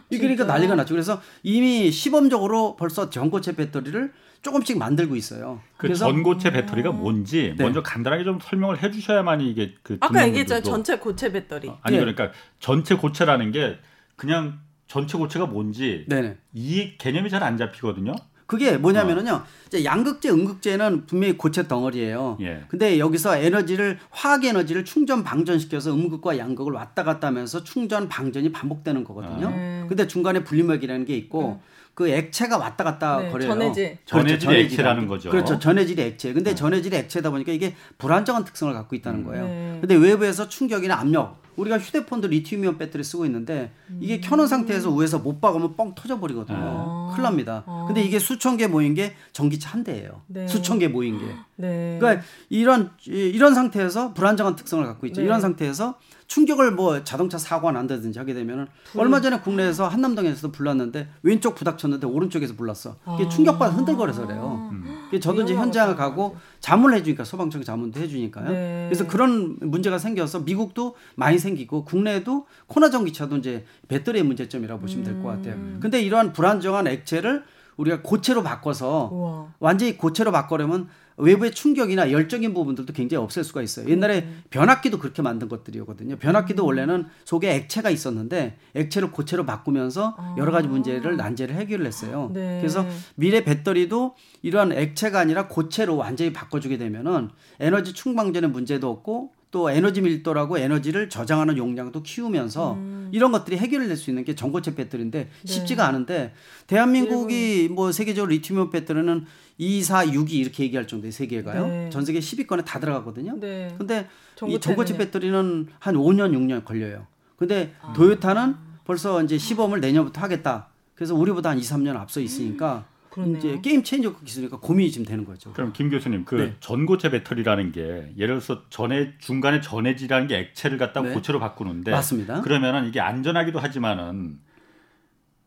이게 그러니까 난리가 났죠. 그래서 이미 시범적으로 벌써 전고체 배터리를 조금씩 만들고 있어요. 그 그래서 전고체 배터리가 뭔지 네. 먼저 간단하게 좀 설명을 해주셔야만이 이게 그 아까 얘기했죠 전체 고체 배터리. 어, 아니 네. 그러니까 전체 고체라는 게 그냥 전체 고체가 뭔지 네네. 이 개념이 잘 안 잡히거든요. 그게 뭐냐면은요. 어. 이제 양극재, 음극재는 분명히 고체 덩어리예요. 예. 근데 여기서 에너지를 화학 에너지를 충전 방전시켜서 음극과 양극을 왔다 갔다 하면서 충전 방전이 반복되는 거거든요. 아. 근데 중간에 분리막이라는 게 있고 음. 그 액체가 왔다 갔다 네, 거려요. 전해질. 전해질이 그렇죠, 액체라는 거죠. 그렇죠. 전해질이 액체. 근데 네. 전해질이 액체다 보니까 이게 불안정한 특성을 갖고 있다는 음. 거예요. 네. 근데 외부에서 충격이나 압력 우리가 휴대폰도 리튬이온 배터리 쓰고 있는데 이게 음. 켜놓은 상태에서 위에서 못 박으면 뻥 터져 버리거든요. 아. 큰일 납니다. 아. 근데 이게 수천 개 모인 게 전기차 한 대예요. 네. 수천 개 모인 게. 네. 그러니까 이런 이런 상태에서 불안정한 특성을 갖고 있죠. 네. 이런 상태에서 충격을 뭐 자동차 사고가 난다든지 하게 되면은 불... 얼마 전에 국내에서 한남동에서도 불났는데 왼쪽 부닥쳤는데 오른쪽에서 불났어. 이게 아... 충격받아 흔들거려서 그래요. 음. 저도 이제 현장을 가고 자문을 해주니까 소방청 자문도 해주니까요. 네. 그래서 그런 문제가 생겨서 미국도 많이 생기고 국내에도 코나 전기차도 이제 배터리의 문제점이라고 보시면 될 것 같아요. 음. 근데 이러한 불안정한 액체를 우리가 고체로 바꿔서 우와. 완전히 고체로 바꾸려면 외부의 충격이나 열적인 부분들도 굉장히 없앨 수가 있어요. 옛날에 음. 변압기도 그렇게 만든 것들이거든요. 변압기도 음. 원래는 속에 액체가 있었는데 액체를 고체로 바꾸면서 아. 여러 가지 문제를 난제를 해결을 했어요. 네. 그래서 미래 배터리도 이러한 액체가 아니라 고체로 완전히 바꿔주게 되면은 에너지 충방전의 문제도 없고 또 에너지 밀도라고 에너지를 저장하는 용량도 키우면서 음. 이런 것들이 해결될 수 있는 게 전고체 배터리인데 네. 쉽지가 않은데 대한민국이 뭐 세계적으로 리튬이온 배터리는 2, 4, 6이 이렇게 얘기할 정도의 세계가요. 네. 전 세계 10위권에 다 들어가거든요. 네. 근데 이 전고체 배터리는 한 5년, 6년 걸려요. 근데 아. 도요타는 벌써 이제 시범을 내년부터 하겠다. 그래서 우리보다 한 2, 3년 앞서 있으니까 그러네요. 이제 게임 체인저 기술이니까 고민이 지금 되는 거죠. 그럼 김 교수님 그 네. 전고체 배터리라는 게 예를 들어서 전해 중간에 전해질이라는 게 액체를 갖다 네. 고체로 바꾸는데 맞습니다. 그러면은 이게 안전하기도 하지만은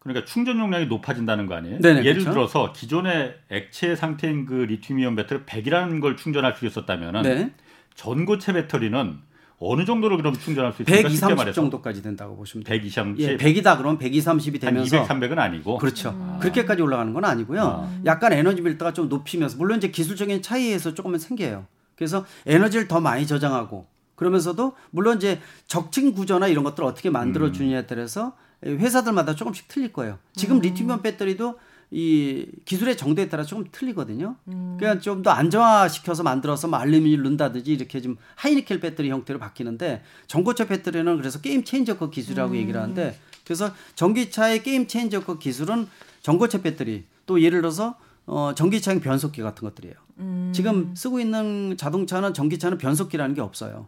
그러니까 충전 용량이 높아진다는 거 아니에요? 네네, 예를 그렇죠? 들어서 기존의 액체 상태인 그 리튬이온 배터리 100이라는 걸 충전할 수 있었다면은 네. 전고체 배터리는 어느 정도로 그럼 충전할 수 있습니까? 120, 30 정도까지 된다고 보시면 돼요. 120, 30? 예, 100이다 그러면 120, 30이 되면서 200, 300은 아니고 그렇죠. 음. 그렇게까지 올라가는 건 아니고요. 아. 약간 에너지 밀도가 좀 높이면서 물론 이제 기술적인 차이에서 조금은 생겨요. 그래서 에너지를 더 많이 저장하고 그러면서도 물론 이제 적층 구조나 이런 것들을 어떻게 만들어 주느냐에 음. 따라서 회사들마다 조금씩 틀릴 거예요. 지금 음. 리튬이온 배터리도 이 기술의 정도에 따라 조금 틀리거든요. 음. 그러니까 좀 더 안정화시켜서 만들어서 뭐 알루미늄을 넣는다든지 이렇게 좀 하이니켈 배터리 형태로 바뀌는데 전고체 배터리는 그래서 게임 체인저급 기술이라고 음. 얘기를 하는데 그래서 전기차의 game changer급 기술은 전고체 배터리 또 예를 들어서 어, 전기차용 변속기 같은 것들이에요. 음. 지금 쓰고 있는 자동차는 전기차는 변속기라는 게 없어요.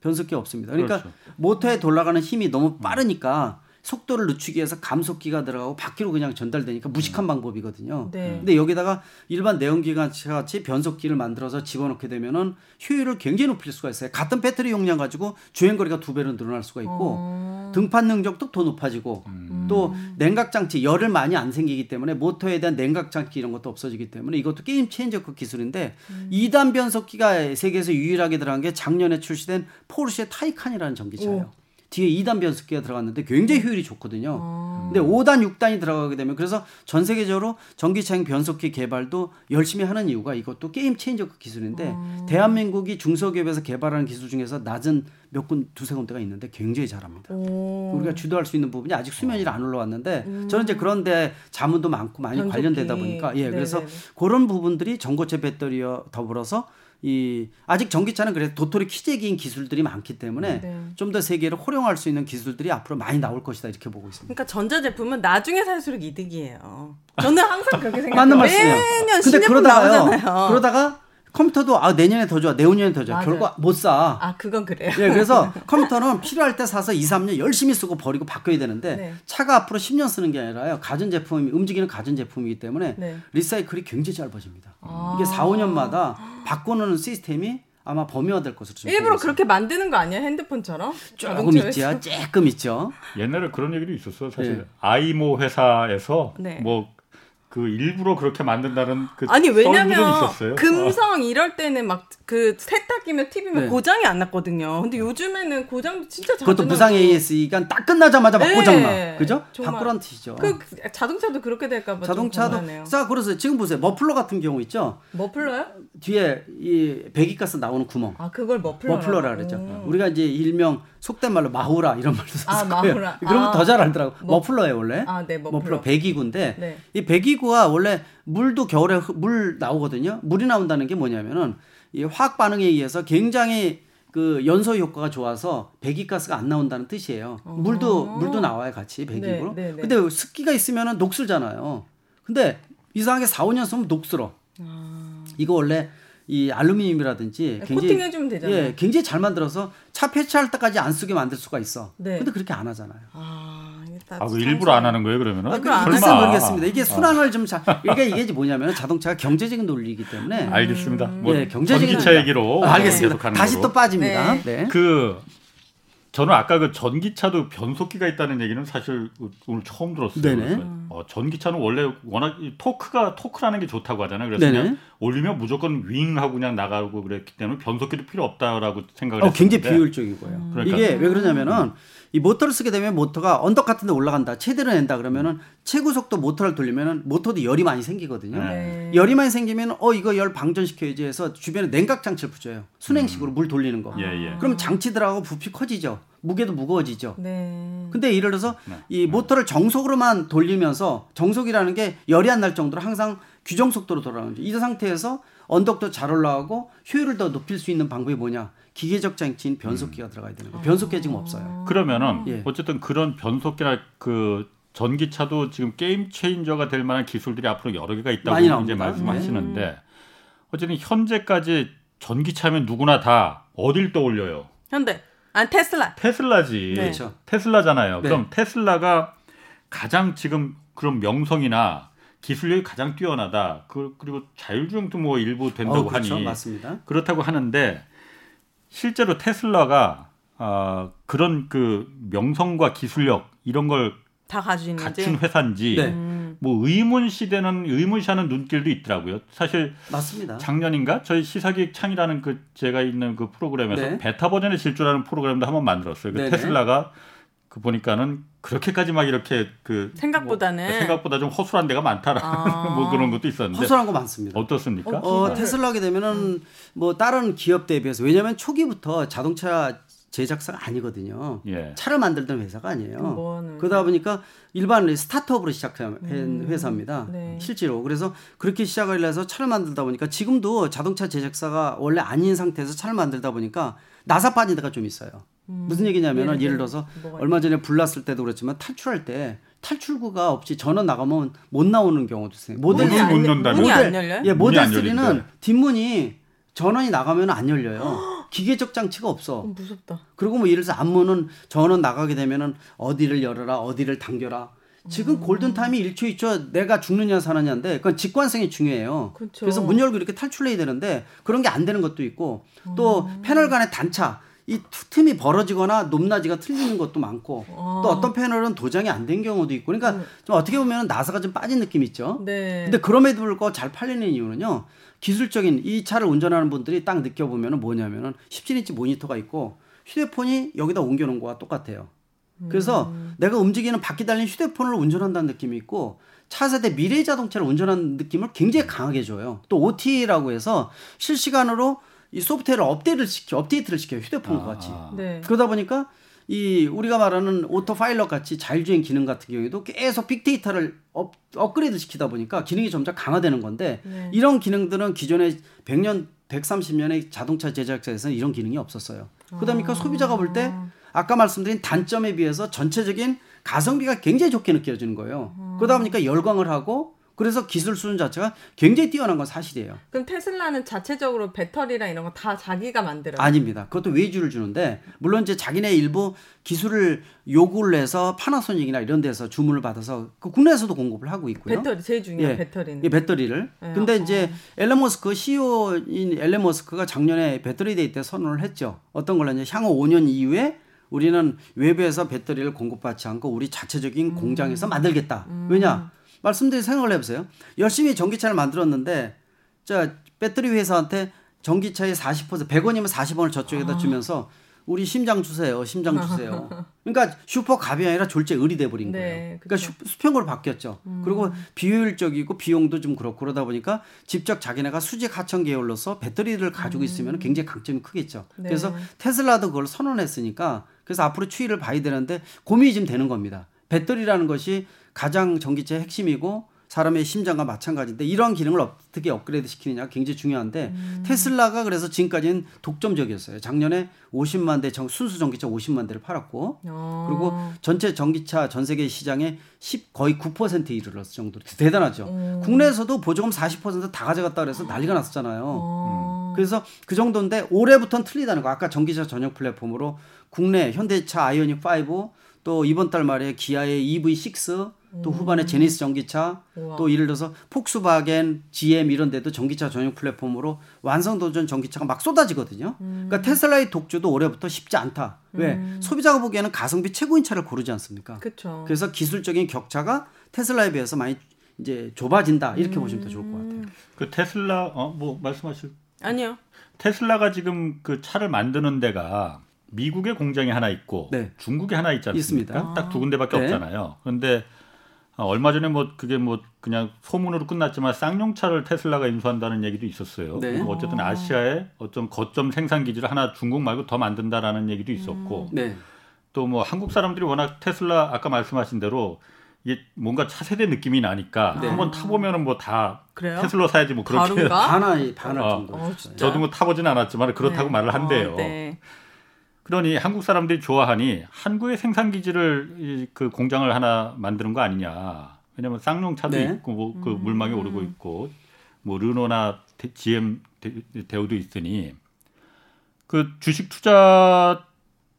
변속기 없습니다. 그러니까 그렇죠. 모터에 돌아가는 힘이 너무 빠르니까 속도를 늦추기 위해서 감속기가 들어가고 바퀴로 그냥 전달되니까 무식한 음. 방법이거든요. 네. 근데 여기다가 일반 내연기관 같이 변속기를 만들어서 집어넣게 되면은 효율을 굉장히 높일 수가 있어요. 같은 배터리 용량 가지고 주행 거리가 두 배로 늘어날 수가 있고 어. 등판 능력도 더 높아지고 음. 또 냉각 장치 열을 많이 안 생기기 때문에 모터에 대한 냉각 장치 이런 것도 없어지기 때문에 이것도 game changer급 기술인데 음. 2단 변속기가 세계에서 유일하게 들어간 게 작년에 출시된 포르쉐 타이칸이라는 전기차예요. 오. 뒤에 2단 변속기가 들어갔는데 굉장히 네. 효율이 좋거든요. 아. 근데 5단, 6단이 들어가게 되면 그래서 전 세계적으로 전기차용 변속기 개발도 열심히 하는 이유가 이것도 game changer 기술인데 아. 대한민국이 중소기업에서 개발하는 기술 중에서 낮은 몇 군, 두세 군데가 있는데 굉장히 잘합니다. 오. 우리가 주도할 수 있는 부분이 아직 수면이 안 올라왔는데 음. 저는 이제 그런데 자문도 많고 많이 변속기. 관련되다 보니까 예, 네네. 그래서 그런 부분들이 전고체 배터리와 더불어서 이 아직 전기차는 그래서 도토리 키재기인 기술들이 많기 때문에 네. 좀더 세계를 활용할 수 있는 기술들이 앞으로 많이 나올 것이다 이렇게 보고 있습니다. 그러니까 전자 제품은 나중에 살수록 이득이에요. 저는 항상 그렇게 생각해요. 맞는 말씀이에요. 매년 근데 그러다가요. 나오잖아요. 그러다가 컴퓨터도 아 내년에 더 좋아 내후년에 더 좋아 맞아요. 결과 못 사. 아 그건 그래요. 예, 그래서 컴퓨터는 필요할 때 사서 2, 3년 열심히 쓰고 버리고 바꿔야 되는데 네. 차가 앞으로 10년 쓰는 게 아니라요. 가전 제품이 움직이는 가전 제품이기 때문에 네. 리사이클이 굉장히 짧아집니다. 아. 이게 4, 5년마다 바꾸는 시스템이 아마 범위화될 것으로 일부러 그렇게 만드는 거 아니야 핸드폰처럼? 조금 있죠, 조금 있죠. 옛날에 그런 얘기도 있었어 사실 네. 아이모 회사에서 네. 뭐 그 일부러 그렇게 만든다는 그 아니 왜냐면 금성 어. 이럴 때는 막 그 세탁기면 TV면 네. 고장이 안 났거든요. 근데 요즘에는 고장도 진짜 자주 그것도 무상 AS가 딱 끝나자마자 막 네. 고장 나. 그죠? 바꾸란 뜻이죠. 그 자동차도 그렇게 될까 봐 자동차도 자 그래서 지금 보세요. 머플러 같은 경우 있죠? 머플러요? 뒤에 이 배기가스 나오는 구멍. 아 그걸 머플러 머플러라 그러죠. 오. 우리가 이제 일명 속된 말로 마후라 이런 말도 썼을 아, 거예요. 마후라. 그러면 아. 더잘 알더라고. 머, 플러예요 원래. 아, 네, 머플러. 머플러 배기구인데 네. 이 배기구가 원래 물도 겨울에 물 나오거든요. 물이 나온다는 게 뭐냐면은 이 화학 반응에 의해서 굉장히 그 연소 효과가 좋아서 배기가스가 안 나온다는 뜻이에요. 어. 물도 물도 나와요 같이 배기구로. 네, 네, 네. 근데 습기가 있으면은 녹슬잖아요. 근데 이상하게 4, 5년 쓰면 녹슬어. 아. 이거 원래 이 알루미늄이라든지 네, 굉장히 코팅해주면 되잖아요. 예, 굉장히 잘 만들어서 차 폐차할 때까지 안 쓰게 만들 수가 있어. 네. 근데 그렇게 안 하잖아요. 아, 아 그 일부러 안 하는 거예요 그러면은? 아, 글쎄 모르겠습니다. 이게 아. 순환을 좀 잘, 이게 이게 뭐냐면 자동차가 경제적인 논리이기 때문에. 음. 알겠습니다. 뭐 예, 경제적인 전기차 얘기로 아, 알겠습니다. 다시 또 빠집니다. 네. 네. 그 저는 아까 그 전기차도 변속기가 있다는 얘기는 사실 오늘 처음 들었어요. 네네. 어, 전기차는 원래 워낙 토크가 토크라는 게 좋다고 하잖아요. 그래서 네네. 그냥 올리면 무조건 윙 하고 그냥 나가고 그랬기 때문에 변속기도 필요 없다라고 생각을 어, 했는데 굉장히 비효율적이고요. 음. 그러니까. 이게 왜 그러냐면은 이 모터를 쓰게 되면 모터가 언덕 같은 데 올라간다. 최대로 낸다 그러면은 최고 속도 모터를 돌리면은 모터도 열이 많이 생기거든요. 네. 열이 많이 생기면 어 이거 열 방전시켜야지 해서 주변에 냉각 장치를 붙여요. 수냉식으로 음. 물 돌리는 거. 예, 예. 그럼 장치들하고 부피 커지죠. 무게도 무거워지죠. 네. 근데 예를 들어서 네. 이 모터를 정속으로만 돌리면서 정속이라는 게 열이 안 날 정도로 항상 규정 속도로 돌아가는 거죠. 이 상태에서 언덕도 잘 올라가고 효율을 더 높일 수 있는 방법이 뭐냐? 기계적 장치인 변속기가 음. 들어가야 되는 거예요. 변속기 지금 없어요. 그러면은 예. 어쨌든 그런 변속기나 그 전기차도 지금 게임 체인저가 될 만한 기술들이 앞으로 여러 개가 있다고 이제 말씀하시는데 네. 어쨌든 현재까지 전기차면 누구나 다 어딜 떠올려요? 현대. 아 테슬라. 테슬라지. 네. 그렇죠. 테슬라잖아요. 네. 그럼 테슬라가 가장 지금 그런 명성이나 기술력이 가장 뛰어나다. 그, 리고 자율주행도 뭐 일부 된다고 어, 그렇죠. 하니 맞습니다. 그렇다고 하는데 실제로 테슬라가 어, 그런 그 명성과 기술력 이런 걸다 갖춘 회사인지 네. 뭐 의문시되는 의문시하는 눈길도 있더라고요. 사실 맞습니다. 작년인가 저희 시사기획 창이라는 그 제가 있는 그 프로그램에서 네. 베타 버전의 질주라는 프로그램도 한번 만들었어요. 그 테슬라가 그 보니까는 그렇게까지 막 이렇게 그 생각보다는 뭐 생각보다 좀 허술한 데가 많다라 아~ 뭐 그런 것도 있었는데 허술한 거 많습니다. 어떻습니까? 어, 테슬라 하게 되면은 뭐 다른 기업 대비해서 왜냐하면 초기부터 자동차 제작사가 아니거든요. 예. 차를 만들던 회사가 아니에요. 그러다 보니까 일반 스타트업으로 시작한 음. 회사입니다. 네. 실제로 그래서 그렇게 시작을 해서 차를 만들다 보니까 지금도 자동차 제작사가 원래 아닌 상태에서 차를 만들다 보니까 나사 빠진 데가 좀 있어요. 음. 무슨 얘기냐면은 네, 예를 들어서 얼마 전에 불났을 때도 그렇지만 탈출할 때 탈출구가 없이 전원 나가면 못 나오는 경우도 있어요. 모델 문이 못 연다. 문이 안 열려요? 예, 모델 3는 뒷문이 전원이 나가면 안 열려요. 기계적 장치가 없어. 무섭다. 그리고 뭐 예를 들어서 앞문은 전원 나가게 되면은 어디를 열어라, 어디를 당겨라. 지금 음. 골든 타임이 1초 2초 내가 죽느냐 사느냐인데 그건 직관성이 중요해요. 그쵸. 그래서 문 열고 이렇게 탈출해야 되는데 그런 게 안 되는 것도 있고 또 음. 패널 간의 단차 이 틈이 벌어지거나 높낮이가 틀리는 것도 많고 어. 또 어떤 패널은 도장이 안 된 경우도 있고 그러니까 음. 좀 어떻게 보면 나사가 좀 빠진 느낌 있죠. 네. 근데 그럼에도 불구하고 잘 팔리는 이유는요. 기술적인 이 차를 운전하는 분들이 딱 느껴보면 뭐냐면은 17인치 모니터가 있고 휴대폰이 여기다 옮겨놓은 거와 똑같아요. 그래서 음. 내가 움직이는 바퀴 달린 휴대폰을 운전한다는 느낌이 있고 차세대 미래 자동차를 운전하는 느낌을 굉장히 강하게 줘요. 또 OT라고 해서 실시간으로 이 소프트웨어를 업데이트를 시켜 업데이트를 시켜요 휴대폰과 같이 아. 네. 그러다 보니까 이 우리가 말하는 autopilot 같이 자율주행 기능 같은 경우에도 계속 빅데이터를 업, 업그레이드 시키다 보니까 기능이 점점 강화되는 건데 네. 이런 기능들은 기존에 100년 130년의 자동차 제작사에서는 이런 기능이 없었어요. 그러다 보니까 아. 소비자가 볼 때 아까 말씀드린 단점에 비해서 전체적인 가성비가 굉장히 좋게 느껴지는 거예요. 음. 그러다 보니까 열광을 하고 그래서 기술 수준 자체가 굉장히 뛰어난 건 사실이에요. 그럼 테슬라는 자체적으로 배터리랑 이런 거 다 자기가 만들어요? 아닙니다. 그것도 외주를 주는데 물론 이제 자기네 일부 기술을 요구를 해서 파나소닉이나 이런 데서 주문을 받아서 그 국내에서도 공급을 하고 있고요. 배터리 제일 중요한 예, 배터리는. 예, 배터리를. 예, 근데 어. 이제 엘런 머스크 CEO인 엘런 머스크가 작년에 battery day 때 선언을 했죠. 어떤 걸로 냐 향후 5년 이후에 우리는 외부에서 배터리를 공급받지 않고 우리 자체적인 음. 공장에서 만들겠다. 음. 왜냐? 말씀드린 생각을 해보세요. 열심히 전기차를 만들었는데 자 배터리 회사한테 전기차의 40% 100원이면 40원을 저쪽에다 아. 주면서 우리 심장 주세요. 심장 주세요. 그러니까 슈퍼 갑이 아니라 졸제 을이 돼버린 네, 거예요. 그러니까 슈, 수평으로 바뀌었죠. 음. 그리고 비효율적이고 비용도 좀 그렇고 그러다 보니까 직접 자기네가 수직 하청 계열로서 배터리를 가지고 음. 있으면 굉장히 강점이 크겠죠. 네. 그래서 테슬라도 그걸 선언했으니까 그래서 앞으로 추이를 봐야 되는데 고민이 좀 되는 겁니다. 배터리라는 것이 가장 전기차의 핵심이고 사람의 심장과 마찬가지인데 이러한 기능을 어떻게 업그레이드 시키느냐가 굉장히 중요한데 음. 테슬라가 그래서 지금까지는 독점적이었어요. 작년에 50만 대 정, 순수 전기차 50만 대를 팔았고 어. 그리고 전체 전기차 전 세계 시장의 10 거의 9%에 이르렀을 정도로 대단하죠. 음. 국내에서도 보조금 40%다 가져갔다 그래서 난리가 났었잖아요. 어. 음. 그래서 그 정도인데 올해부터는 틀리다는 거. 아까 전기차 전용 플랫폼으로 국내 현대차 아이오닉 5 또 이번 달 말에 기아의 EV6 또 후반에 제니스 전기차 우와. 또 예를 들어서 폭스바겐, GM 이런 데도 전기차 전용 플랫폼으로 완성 도전 전기차가 막 쏟아지거든요. 음. 그러니까 테슬라의 독주도 올해부터 쉽지 않다. 왜? 음. 소비자가 보기에는 가성비 최고인 차를 고르지 않습니까? 그쵸. 그래서 기술적인 격차가 테슬라에 비해서 많이 이제 좁아진다. 이렇게 음. 보시면 더 좋을 것 같아요. 그 테슬라 어 뭐 말씀하실 아니요. 테슬라가 지금 그 차를 만드는 데가 미국의 공장이 하나 있고 네. 중국에 하나 있지 않습니까? 딱 두 군데밖에 네. 없잖아요. 그런데 어, 얼마 전에 뭐 그게 뭐 그냥 소문으로 끝났지만 쌍용차를 테슬라가 인수한다는 얘기도 있었어요. 네. 어쨌든 아시아에 어떤 거점 생산 기지를 하나 중국 말고 더 만든다라는 얘기도 있었고 음. 네. 또뭐 한국 사람들이 워낙 테슬라 아까 말씀하신 대로 이게 뭔가 차세대 느낌이 나니까 네. 한번 타보면은 뭐 다 테슬라 사야지 뭐 그렇게 반할 반할 어, 정도. 어, 저도 뭐 타보진 않았지만 그렇다고 네. 말을 한대요. 어, 네. 그러니 한국 사람들이 좋아하니 한국의 생산 기지를 그 공장을 하나 만드는 거 아니냐. 왜냐면 쌍용차도 네. 있고 뭐그 음. 물망이 오르고 있고 뭐 르노나 GM 대우도 있으니 그 주식 투자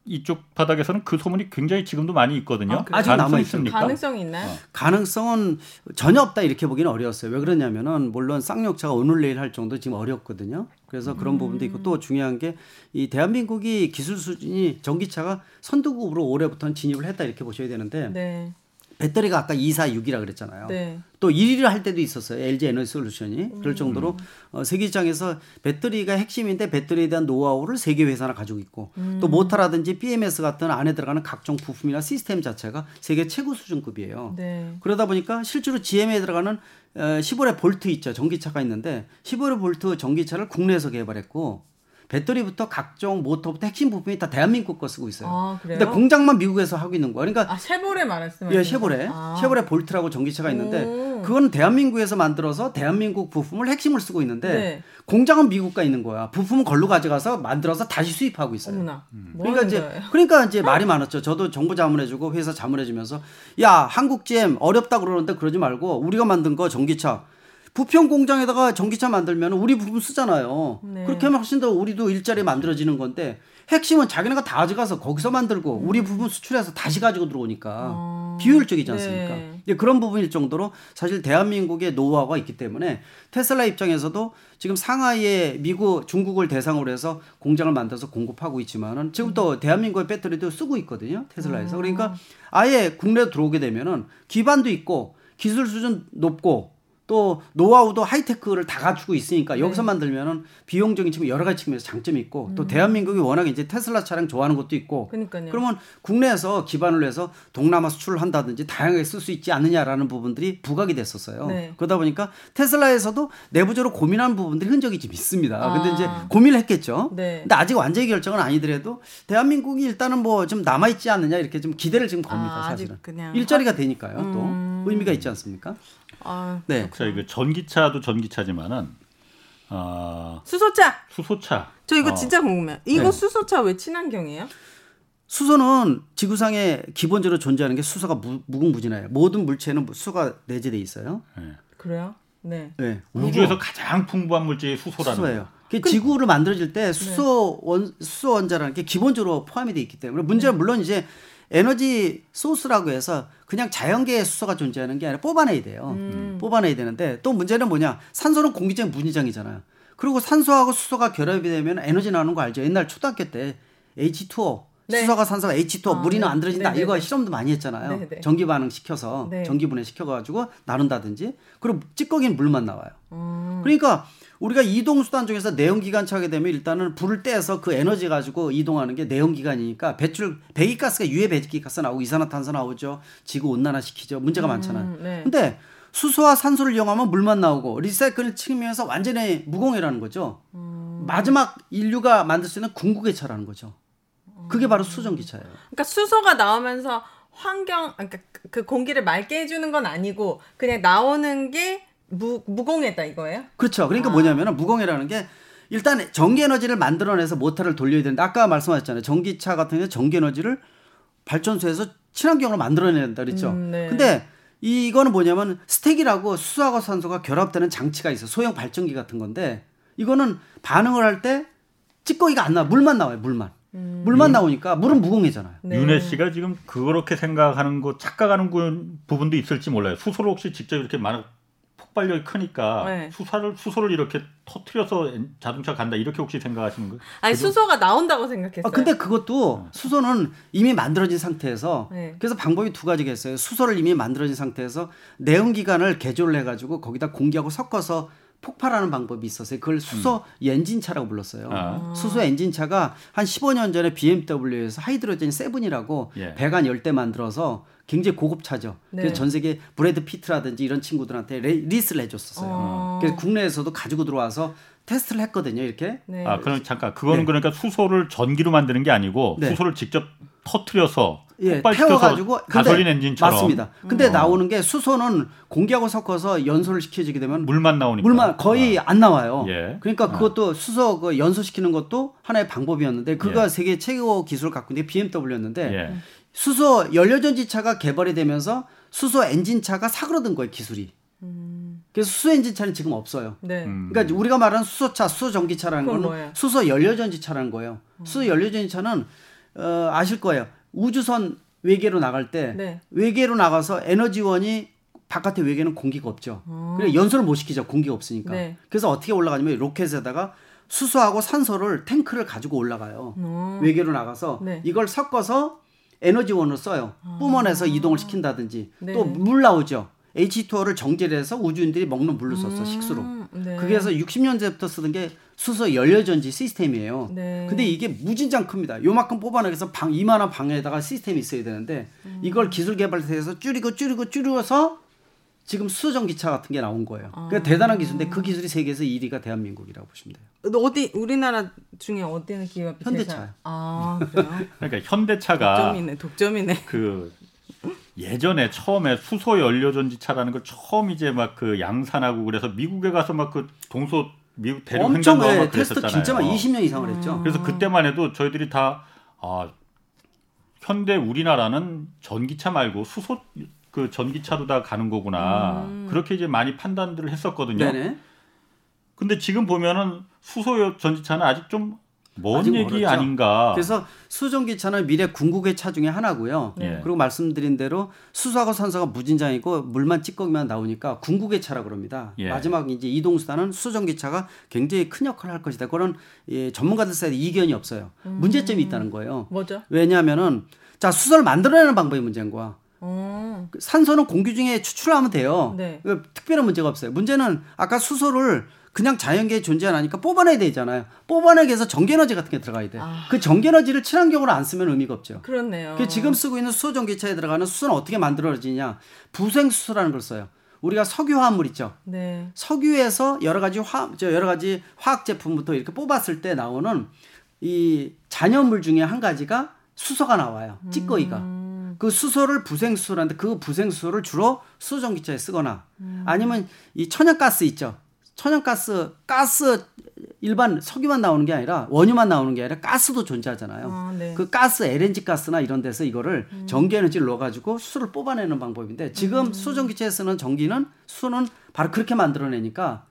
이쪽 바닥에서는 그 소문이 굉장히 지금도 많이 있거든요. 아, 직 남아 있습니까? 가능성이 있나요? 어. 가능성은 전혀 없다 이렇게 보기는 어려웠어요. 왜 그러냐면은 물론 쌍욕차가 오늘 내일 할 정도 지금 어렵거든요. 그래서 그런 음. 부분도 있고 또 중요한 게 이 대한민국이 기술 수준이 전기차가 선두국으로 올해부터는 진입을 했다 이렇게 보셔야 되는데 네. 배터리가 아까 246이라 그랬잖아요. 네. 또 1위를 할 때도 있었어요. LG 에너지 솔루션이. 음. 그럴 정도로 어, 세계 시장에서 배터리가 핵심인데 배터리에 대한 노하우를 세 개 회사나 가지고 있고 음. 또 모터라든지 BMS 같은 안에 들어가는 각종 부품이나 시스템 자체가 세계 최고 수준급이에요. 네. 그러다 보니까 실제로 GM에 들어가는 어, 쉐보레 볼트 있죠. 전기차가 있는데 쉐보레 볼트 전기차를 국내에서 개발했고 배터리부터 각종 모터부터 핵심 부품이 다 대한민국 거 쓰고 있어요. 아, 근데 공장만 미국에서 하고 있는 거예요. 그러니까 아, 쉐보레 말씀하시는 예, 쉐보레. 아. 쉐보레 볼트라고 전기차가 있는데 오. 그건 대한민국에서 만들어서 대한민국 부품을 핵심을 쓰고 있는데 네. 공장은 미국가 있는 거야. 부품은 걸로 가져가서 만들어서 다시 수입하고 있어요. 음. 뭐 그러니까 이제 거예요? 그러니까 이제 말이 많았죠. 저도 정부 자문해 주고 회사 자문해 주면서 야 한국 GM 어렵다 그러는데 그러지 말고 우리가 만든 거 전기차 부평 공장에다가 전기차 만들면 우리 부품 쓰잖아요. 네. 그렇게 하면 훨씬 더 우리도 일자리 만들어지는 건데 핵심은 자기네가 다 가져가서 거기서 만들고 우리 부품 수출해서 다시 가지고 들어오니까 어... 비효율적이지 않습니까? 네. 그런 부분일 정도로 사실 대한민국의 노하우가 있기 때문에 테슬라 입장에서도 지금 상하이에 미국, 중국을 대상으로 해서 공장을 만들어서 공급하고 있지만은 지금 또 음. 대한민국의 배터리도 쓰고 있거든요. 테슬라에서. 그러니까 아예 국내로 들어오게 되면은 기반도 있고 기술 수준 높고 또 노하우도 하이테크를 다 갖추고 있으니까 네. 여기서 만들면은 비용적인 측면 여러 가지 측면에서 장점이 있고 음. 또 대한민국이 워낙 이제 테슬라 차량 좋아하는 것도 있고 그러니까요. 그러면 국내에서 기반을 해서 동남아 수출을 한다든지 다양하게 쓸 수 있지 않느냐라는 부분들이 부각이 됐었어요. 네. 그러다 보니까 테슬라에서도 내부적으로 고민한 부분들이 흔적이 좀 있습니다. 아. 근데 이제 고민을 했겠죠. 네. 근데 아직 완전히 결정은 아니더라도 대한민국이 일단은 뭐 좀 남아 있지 않느냐 이렇게 좀 기대를 지금 겁니다. 아, 사실은 일자리가 되니까요. 또 음. 의미가 있지 않습니까? 아, 네. 자, 이거 전기차도 전기차지만은 어, 수소차. 수소차. 저 이거 어. 진짜 궁금해요. 이거 네. 수소차 왜 친환경이에요? 수소는 지구상에 기본적으로 존재하는 게 수소가 무, 무궁무진해요. 모든 물체는 수소가 내재돼 있어요. 네. 그래요? 네. 네. 우주에서 가장 풍부한 물질이 수소라는 수소예요. 그 지구를 만들어질 때 수소 원 수소 원자라는 게 기본적으로 포함이 돼 있기 때문에 문제는 네. 물론 이제 에너지 소스라고 해서 그냥 자연계의 수소가 존재하는 게 아니라 뽑아내야 돼요. 음. 뽑아내야 되는데 또 문제는 뭐냐? 산소는 공기적 무늬장이잖아요. 그리고 산소하고 수소가 결합이 되면 에너지 나오는 거 알죠? 옛날 초등학교 때 H2O 네. 수소가 산소가 H2O 아, 물이 네. 안 들어진다. 네네네. 이거 실험도 많이 했잖아요. 네네. 전기 반응 시켜서 네. 전기 분해 시켜가지고 나눈다든지. 그리고 찌꺼기는 물만 나와요. 음. 그러니까 우리가 이동 수단 중에서 내연 기관차 하게 되면 일단은 불을 떼서 그 에너지 가지고 이동하는 게 내연 기관이니까 배출 배기가스가 유해 배기가스 나오고 이산화탄소 나오죠. 지구 온난화 시키죠. 문제가 음, 많잖아요. 네. 근데 수소와 산소를 이용하면 물만 나오고 리사이클을 측면에서 완전히 무공해라는 거죠. 음. 마지막 인류가 만들 수 있는 궁극의 차라는 거죠. 그게 바로 수전기차예요. 그러니까 수소가 나오면서 환경 그러니까 그 공기를 맑게 해주는 건 아니고 그냥 나오는 게 무, 무공해다 이거예요? 그렇죠. 그러니까 아. 뭐냐면 무공해라는 게 일단 전기 에너지를 만들어내서 모터를 돌려야 되는데 아까 말씀하셨잖아요. 전기차 같은 경우 전기 에너지를 발전소에서 친환경으로 만들어내야 된다 그랬죠. 음, 네. 근데 이거는 뭐냐면 스택이라고 수소하고 산소가 결합되는 장치가 있어. 소형 발전기 같은 건데 이거는 반응을 할 때 찌꺼기가 안 나와. 물만 나와요. 물만. 음. 물만 나오니까 물은 무공해잖아요. 네. 윤혜 씨가 지금 그렇게 생각하는 거 착각하는 부분도 있을지 몰라요. 수소를 혹시 직접 이렇게 많은 폭발력이 크니까 네. 수소를 수소를 이렇게 터트려서 자동차 간다 이렇게 혹시 생각하시는 거예요? 아니 그죠? 수소가 나온다고 생각했어요. 아, 근데 그것도 어. 수소는 이미 만들어진 상태에서 네. 그래서 방법이 두 가지가 있어요. 수소를 이미 만들어진 상태에서 내연 기관을 개조를 해가지고 거기다 공기하고 섞어서 폭발하는 방법이 있었어요. 그걸 수소 음. 엔진차라고 불렀어요. 아. 수소 엔진차가 한 15년 전에 BMW에서 Hydrogen Seven이라고 예. 배관 10대 만들어서 굉장히 고급 차죠. 네. 그래서 전 세계 브래드 피트라든지 이런 친구들한테 레, 리스를 해줬었어요. 어. 그래서 국내에서도 가지고 들어와서 테스트를 했거든요. 이렇게. 네. 아 그럼 잠깐 그거는 네. 그러니까 수소를 전기로 만드는 게 아니고 네. 수소를 직접 터트려서 예, 태워가지고 가솔린 엔진처럼 맞습니다. 근데 음. 나오는 게 수소는 공기하고 섞어서 연소를 시켜지게 되면 물만 나오니까 물만 거의 아. 안 나와요. 예. 그러니까 아. 그것도 수소 그 연소시키는 것도 하나의 방법이었는데 그가 예. 세계 최고 기술을 갖고 있는 게 BMW였는데 예. 수소 연료전지차가 개발이 되면서 수소 엔진차가 사그러든 거예요 기술이. 음. 그래서 수소 엔진차는 지금 없어요. 네. 음. 그러니까 우리가 말하는 수소차, 수소 전기차라는 거는 뭐예요? 수소 연료전지차라는 거예요. 음. 수소 연료전지차는 어, 아실 거예요. 우주선 외계로 나갈 때 네. 외계로 나가서 에너지원이 바깥에 외계는 공기가 없죠. 어. 그래 연소를 못 시키죠. 공기가 없으니까. 네. 그래서 어떻게 올라가냐면 로켓에다가 수소하고 산소를 탱크를 가지고 올라가요. 어. 외계로 나가서 네. 이걸 섞어서 에너지원으로 써요. 아. 뿜어내서 이동을 시킨다든지 네. 또물 나오죠. H2O를 정제해서 우주인들이 먹는 물로 썼어 음, 식수로. 네. 그게 해서 60년대부터 쓰던 게 수소 연료 전지 시스템이에요. 네. 근데 이게 무진장 큽니다. 요만큼 뽑아내서 방 이만한 방에다가 시스템이 있어야 되는데 음. 이걸 기술 개발해서 줄이고 줄이고 줄여서 지금 수소전기차 같은 게 나온 거예요. 아. 그러니까 대단한 기술인데 그 기술이 세계에서 1위가 대한민국이라고 보시면 돼요. 어디 우리나라 중에 어디는 기업이 현대차요. 아 그래요? 그러니까 현대차가 독점이네, 독점이네. 그 예전에 처음에 수소 연료 전지차라는 걸 처음 이제 막 그 양산하고 그래서 미국에 가서 막 그 동서 미국 대륙 횡단하고 막 그랬었잖아요. 진짜 막 20년 이상을 했죠. 그래서 그때만 해도 저희들이 다 아, 현대 우리나라는 전기차 말고 수소 그 전기차로 다 가는 거구나. 음. 그렇게 이제 많이 판단들을 했었거든요. 네네. 근데 지금 보면은 수소 전지차는 아직 좀 먼 얘기 멀었죠. 아닌가. 그래서 수전기차는 미래 궁극의 차 중에 하나고요. 네. 그리고 말씀드린 대로 수소하고 산소가 무진장이고 물만 찌꺼기만 나오니까 궁극의 차라 그럽니다. 예. 마지막 이제 이동 수단은 수전기차가 굉장히 큰 역할을 할 것이다. 그런 예, 전문가들 사이에 이견이 없어요. 음. 문제점이 있다는 거예요. 뭐죠? 왜냐하면은 자 수소를 만들어내는 방법이 문제인 거야. 음. 산소는 공기 중에 추출하면 돼요. 네. 특별한 문제가 없어요. 문제는 아까 수소를 그냥 자연계에 존재하니까 뽑아내야 되잖아요. 뽑아내기 위해서 전기에너지 같은 게 들어가야 돼. 아. 그 전기에너지를 친환경으로 안 쓰면 의미가 없죠. 그렇네요. 그 지금 쓰고 있는 수소 전기차에 들어가는 수소는 어떻게 만들어지냐? 부생수소라는 걸 써요. 우리가 석유 화합물 있죠. 네. 석유에서 여러 가지 화, 저 여러 가지 화학 제품부터 이렇게 뽑았을 때 나오는 이 잔여물 중에 한 가지가 수소가 나와요. 찌꺼기가. 음. 그 수소를 부생수소라는데 그 부생수소를 주로 수소 전기차에 쓰거나 음. 아니면 이 천연가스 있죠. 천연가스, 가스 일반 석유만 나오는 게 아니라 원유만 나오는 게 아니라 가스도 존재하잖아요. 아, 네. 그 가스 LNG 가스나 이런 데서 이거를 음. 전기 에너지를 넣어 가지고 수를 뽑아내는 방법인데 지금 음. 수전기체에 쓰는 전기는 수는 바로 그렇게 만들어 내니까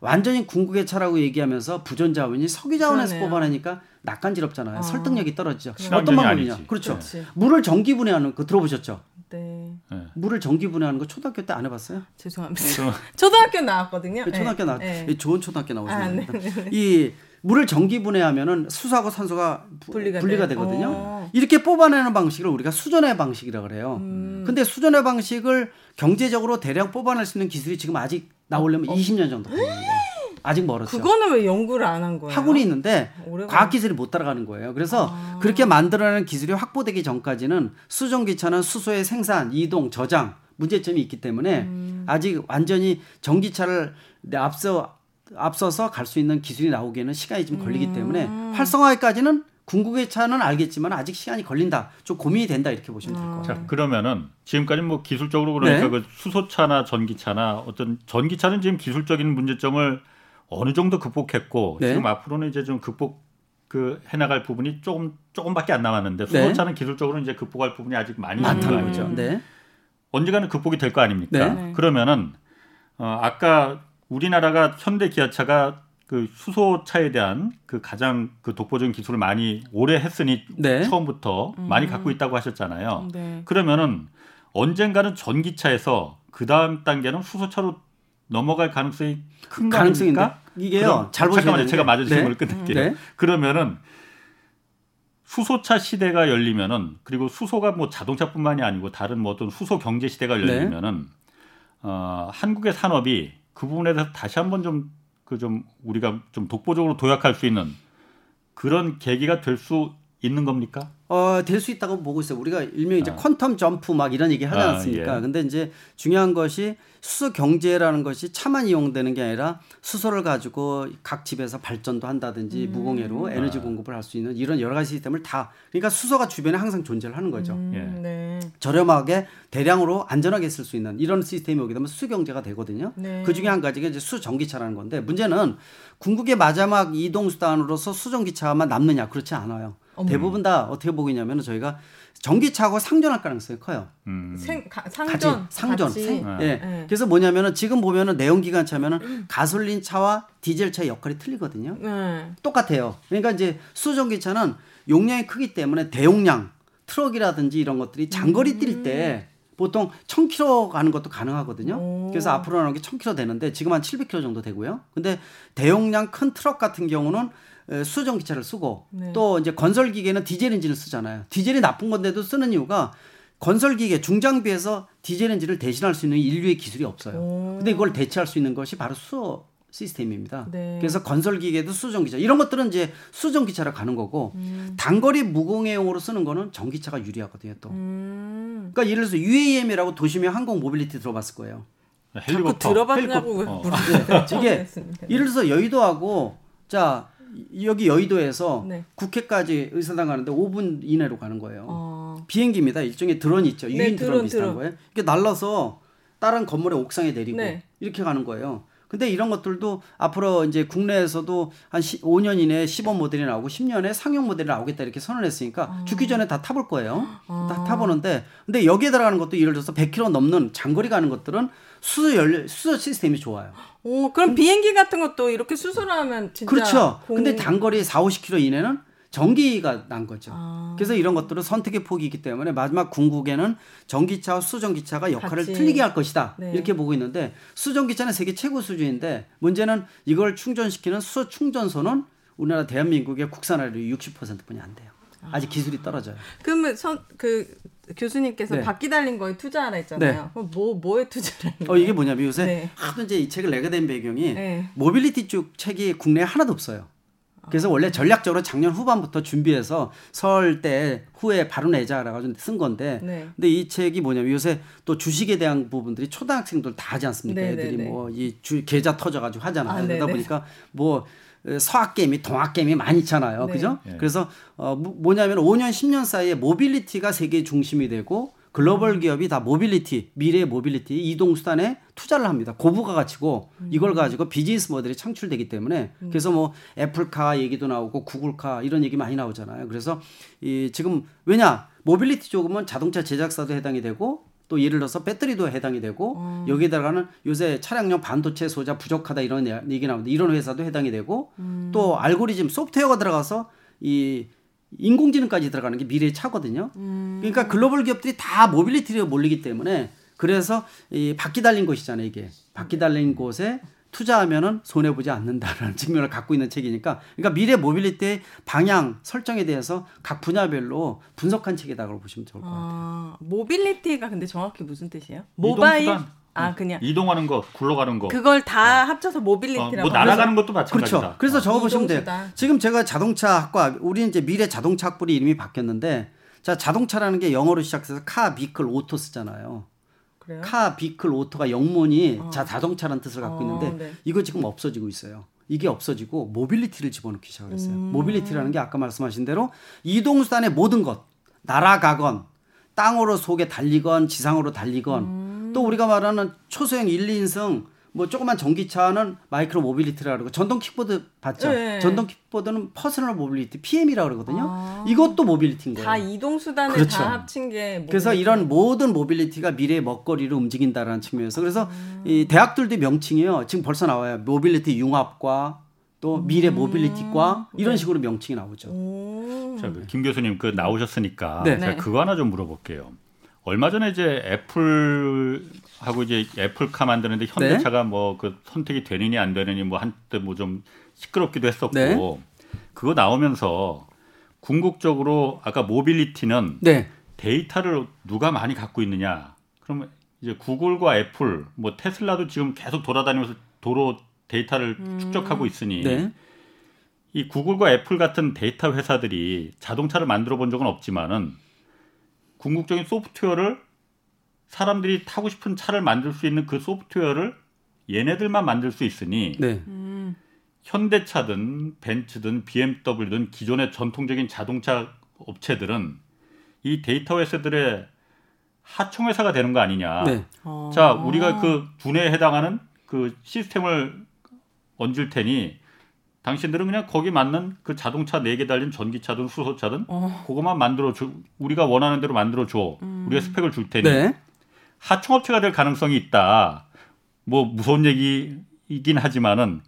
완전히 궁극의 차라고 얘기하면서 부전 자원이 석유 자원에서 그러네요. 뽑아내니까 낯간지럽잖아요. 아. 설득력이 떨어지죠. 어떤 방법이냐? 그렇죠. 그렇지. 물을 전기 분해하는 거 들어보셨죠? 네. 네. 물을 전기 분해하는 거 초등학교 때 안 해봤어요? 죄송합니다. 초등학교 나왔거든요. 그 초등학교 나 네. 좋은 초등학교 나오시는 아, 네, 네, 네. 이 물을 전기 분해하면은 수소하고 산소가 분리가, 분리가 되거든요. 오. 어. 이렇게 뽑아내는 방식을 우리가 수전의 방식이라 그래요. 음. 근데 수전의 방식을 경제적으로 대량 뽑아낼 수 있는 기술이 지금 아직 나오려면 어. 20년 정도 걸립니다. 아직 멀었죠. 그거는 왜 연구를 안 한 거예요? 학원이 있는데 과학 기술이 못 따라가는 거예요. 그래서 아. 그렇게 만들어내는 기술이 확보되기 전까지는 수전기차는 수소의 생산, 이동, 저장 문제점이 있기 때문에 음. 아직 완전히 전기차를 앞서 앞서서 갈 수 있는 기술이 나오기에는 시간이 좀 걸리기 음. 때문에 활성화까지는 궁극의 차는 알겠지만 아직 시간이 걸린다. 좀 고민이 된다 이렇게 보시면 될 것 같아요. 자, 그러면은 지금까지 뭐 기술적으로 그러니까 네. 그 수소차나 전기차나 어떤 전기차는 지금 기술적인 문제점을 어느 정도 극복했고 네. 지금 앞으로는 이제 좀 극복 그 해나갈 부분이 조금 조금밖에 안 남았는데 네. 수소차는 네. 기술적으로 이제 극복할 부분이 아직 많이 있는 거 아니죠. 네. 언젠가는 극복이 될 거 아닙니까? 네. 그러면은 어, 아까 우리나라가 현대 기아차가 그 수소차에 대한 그 가장 그 독보적인 기술을 많이 오래 했으니 네. 처음부터 음. 많이 갖고 있다고 하셨잖아요. 네. 그러면은 언젠가는 전기차에서 그 다음 단계는 수소차로 넘어갈 가능성이 큰 가능성인가? 이게요. 잘 보시면 잠깐만요. 제가 질문을 네. 끊을게요. 네. 그러면은 수소차 시대가 열리면은 그리고 수소가 뭐 자동차뿐만이 아니고 다른 뭐 어떤 수소 경제 시대가 네. 열리면은 네. 어, 한국의 산업이 그 부분에 대해서 다시 한번 좀 그좀 그 우리가 좀 독보적으로 도약할 수 있는 그런 계기가 될 수 있는 겁니까? 어, 될 수 있다고 보고 있어요. 우리가 일명 이제 아. 퀀텀 점프 막 이런 얘기 하지 아, 않습니까? 아, 예. 근데 이제 중요한 것이 수소 경제라는 것이 차만 이용되는 게 아니라 수소를 가지고 각 집에서 발전도 한다든지 음. 무공해로 에너지 아. 공급을 할 수 있는 이런 여러 가지 시스템을 다 그러니까 수소가 주변에 항상 존재를 하는 거죠. 음, 예. 네. 저렴하게 대량으로 안전하게 쓸 수 있는 이런 시스템이 오게 되면 수 경제가 되거든요. 네. 그 중에 한 가지가 이제 수전기차라는 건데 문제는 궁극의 마지막 이동 수단으로서 수전기차만 남느냐 그렇지 않아요. 어머. 대부분 다 어떻게 보이냐면 저희가 전기차하고 상전할 가능성이 커요. 음. 생, 가, 상전, 같이, 상전. 생, 예. 네. 그래서 뭐냐면은 지금 보면은 내연기관 차면은 가솔린 차와 디젤 차의 역할이 틀리거든요. 네. 똑같아요. 그러니까 이제 수전기차는 용량이 크기 때문에 대용량 트럭이라든지 이런 것들이 장거리 뛸때 음. 보통 1000km 가는 것도 가능하거든요. 오. 그래서 앞으로 나오는 게 1000km 되는데 지금 한 700km 정도 되고요. 근데 대용량 큰 트럭 같은 경우는 수소 전기차를 쓰고 네. 또 이제 건설 기계는 디젤 엔진을 쓰잖아요. 디젤이 나쁜 건데도 쓰는 이유가 건설 기계 중장비에서 디젤 엔진을 대신할 수 있는 인류의 기술이 없어요. 오. 근데 이걸 대체할 수 있는 것이 바로 수소 시스템입니다. 네. 그래서 건설 기계도 수소 전기차 이런 것들은 이제 수소 전기차로 가는 거고 음. 단거리 무공해용으로 쓰는 거는 전기차가 유리하거든요. 또. 음. 그러니까 예를 들어서 UAM이라고 도심의 항공 모빌리티 들어봤을 거예요. 헬리콥터 들어봤냐고 헬리콥터. 어. 네. 이게 예를 들어서 여의도하고 자 여기 여의도에서 네. 국회까지 의사당 가는데 5분 이내로 가는 거예요. 어. 비행기입니다. 일종의 드론 있죠. 네, 유인 네, 드론, 드론 비슷한 드론. 거예요. 이게 날라서 다른 건물의 옥상에 내리고 네. 이렇게 가는 거예요. 근데 이런 것들도 앞으로 이제 국내에서도 한 5년 이내에 시범 모델이 나오고 10년에 상용 모델이 나오겠다 이렇게 선언했으니까 아. 죽기 전에 다 타볼 거예요. 아. 다 타보는데 근데 여기에 들어가는 것도 예를 들어서 100km 넘는 장거리 가는 것들은 수소 연 수소 시스템이 좋아요. 오, 그럼 비행기 같은 것도 이렇게 수소를 하면 진짜 그렇죠. 공... 근데 단거리 4, 50km 이내는 전기가 난 거죠. 아. 그래서 이런 것들은 선택의 폭이 있기 때문에 마지막 궁극에는 전기차와 수전기차가 역할을 같이. 틀리게 할 것이다. 네. 이렇게 보고 있는데 수전기차는 세계 최고 수준인데 문제는 이걸 충전시키는 수소 충전소는 우리나라 대한민국의 국산화율이 60%뿐이 안 돼요. 아직 기술이 떨어져요. 그러면 선, 그 교수님께서 네. 바퀴 달린 거에 투자하라 했잖아요. 네. 그럼 뭐 뭐에 투자를? 어 이게 뭐냐면 요새 네. 하도 이제 이 책을 내게 된 배경이 네. 모빌리티 쪽 책이 국내에 하나도 없어요. 그래서 원래 전략적으로 작년 후반부터 준비해서 설 때 후에 바로 내자라 가지고 쓴 건데 네. 근데 이 책이 뭐냐면 요새 또 주식에 대한 부분들이 초등학생들 다 하지 않습니까? 네, 네 애들이 네. 뭐이 계좌 터져 가지고 하잖아요. 아, 그러다 보니까 뭐 서학 게임이 동학 게임이 많이 있잖아요. 네. 그죠? 네. 그래서 어 뭐냐면 5년 10년 사이에 모빌리티가 세계 중심이 되고 글로벌 기업이 다 모빌리티, 미래의 모빌리티, 이동 수단에 투자를 합니다. 고부가 가치고 음. 이걸 가지고 비즈니스 모델이 창출되기 때문에 음. 그래서 뭐 애플카 얘기도 나오고 구글카 이런 얘기 많이 나오잖아요. 그래서 이 지금 왜냐 모빌리티 쪽은 자동차 제작사도 해당이 되고 또 예를 들어서 배터리도 해당이 되고 음. 여기에다가는 요새 차량용 반도체 소자 부족하다 이런 얘기 나오는데 이런 회사도 해당이 되고 음. 또 알고리즘 소프트웨어가 들어가서 이 인공지능까지 들어가는 게 미래의 차거든요. 음. 그러니까 글로벌 기업들이 다 모빌리티로 몰리기 때문에 그래서 이 바퀴 달린 곳이잖아요, 이게. 바퀴 달린 곳에 투자하면은 손해 보지 않는다라는 측면을 갖고 있는 책이니까 그러니까 미래 모빌리티의 방향 설정에 대해서 각 분야별로 분석한 책이다라고 보시면 좋을 것 같아요. 아, 모빌리티가 근데 정확히 무슨 뜻이에요? 모바일 아 그냥 이동하는 거, 굴러가는 거. 그걸 다 어. 합쳐서 모빌리티라고. 어, 뭐 날아가는 것도 마찬가지다. 그렇죠. 그래서 어. 적어 보시면 돼요. 지금 제가 자동차 학과 우리 이제 미래 자동차 학부로 이름이 바뀌었는데 자 자동차라는 게 영어로 시작해서 car, vehicle, auto 쓰잖아요. 그래요? car, vehicle, auto가 영문이 어. 자 자동차라는 뜻을 갖고 있는데 어, 네. 이거 지금 없어지고 있어요. 이게 없어지고 모빌리티를 집어넣기 시작했어요. 음. 모빌리티라는 게 아까 말씀하신 대로 이동 수단의 모든 것 날아가건 땅으로 속에 달리건 지상으로 달리건 음. 또 우리가 말하는 초소형 1, 2인승 뭐 조그만 전기차는 micro mobility라 그러고 전동 킥보드 봤죠? 네. 전동 킥보드는 personal mobility PM이라 그러거든요. 아. 이것도 모빌리티인 거예요. 다 이동 수단을 그렇죠. 다 합친 게 모빌리티. 그래서 이런 모든 모빌리티가 미래의 먹거리로 움직인다라는 측면에서 그래서 음. 이 대학들도 명칭이요. 지금 벌써 나와요. 모빌리티 융합과 또 미래 음. 모빌리티과 이런 네. 식으로 명칭이 나오죠. 자, 그김 교수님 그 나오셨으니까 네. 제가 그거 하나 좀 물어볼게요. 얼마 전에 이제 애플 하고 이제 애플카 만드는데 현대차가 네? 뭐그 선택이 되느니 안 되느니 뭐 한때 뭐 좀 시끄럽기도 했었고 네? 그거 나오면서 궁극적으로 아까 모빌리티는 네. 데이터를 누가 많이 갖고 있느냐 그러면 이제 구글과 애플 뭐 테슬라도 지금 계속 돌아다니면서 도로 데이터를 음. 축적하고 있으니 네. 이 구글과 애플 같은 데이터 회사들이 자동차를 만들어 본 적은 없지만은 궁극적인 소프트웨어를 사람들이 타고 싶은 차를 만들 수 있는 그 소프트웨어를 얘네들만 만들 수 있으니 네. 음. 현대차든 벤츠든 BMW든 기존의 전통적인 자동차 업체들은 이 데이터 회사들의 하청 회사가 되는 거 아니냐. 네. 자, 우리가 그 분해에 해당하는 그 시스템을 얹을 테니 당신들은 그냥 거기 맞는 그 자동차 네 개 달린 전기차든 수소차든 어. 그것만 만들어 줘. 우리가 원하는 대로 만들어 줘. 음. 우리가 스펙을 줄 테니 네. 하청업체가 될 가능성이 있다. 뭐 무서운 얘기이긴 하지만은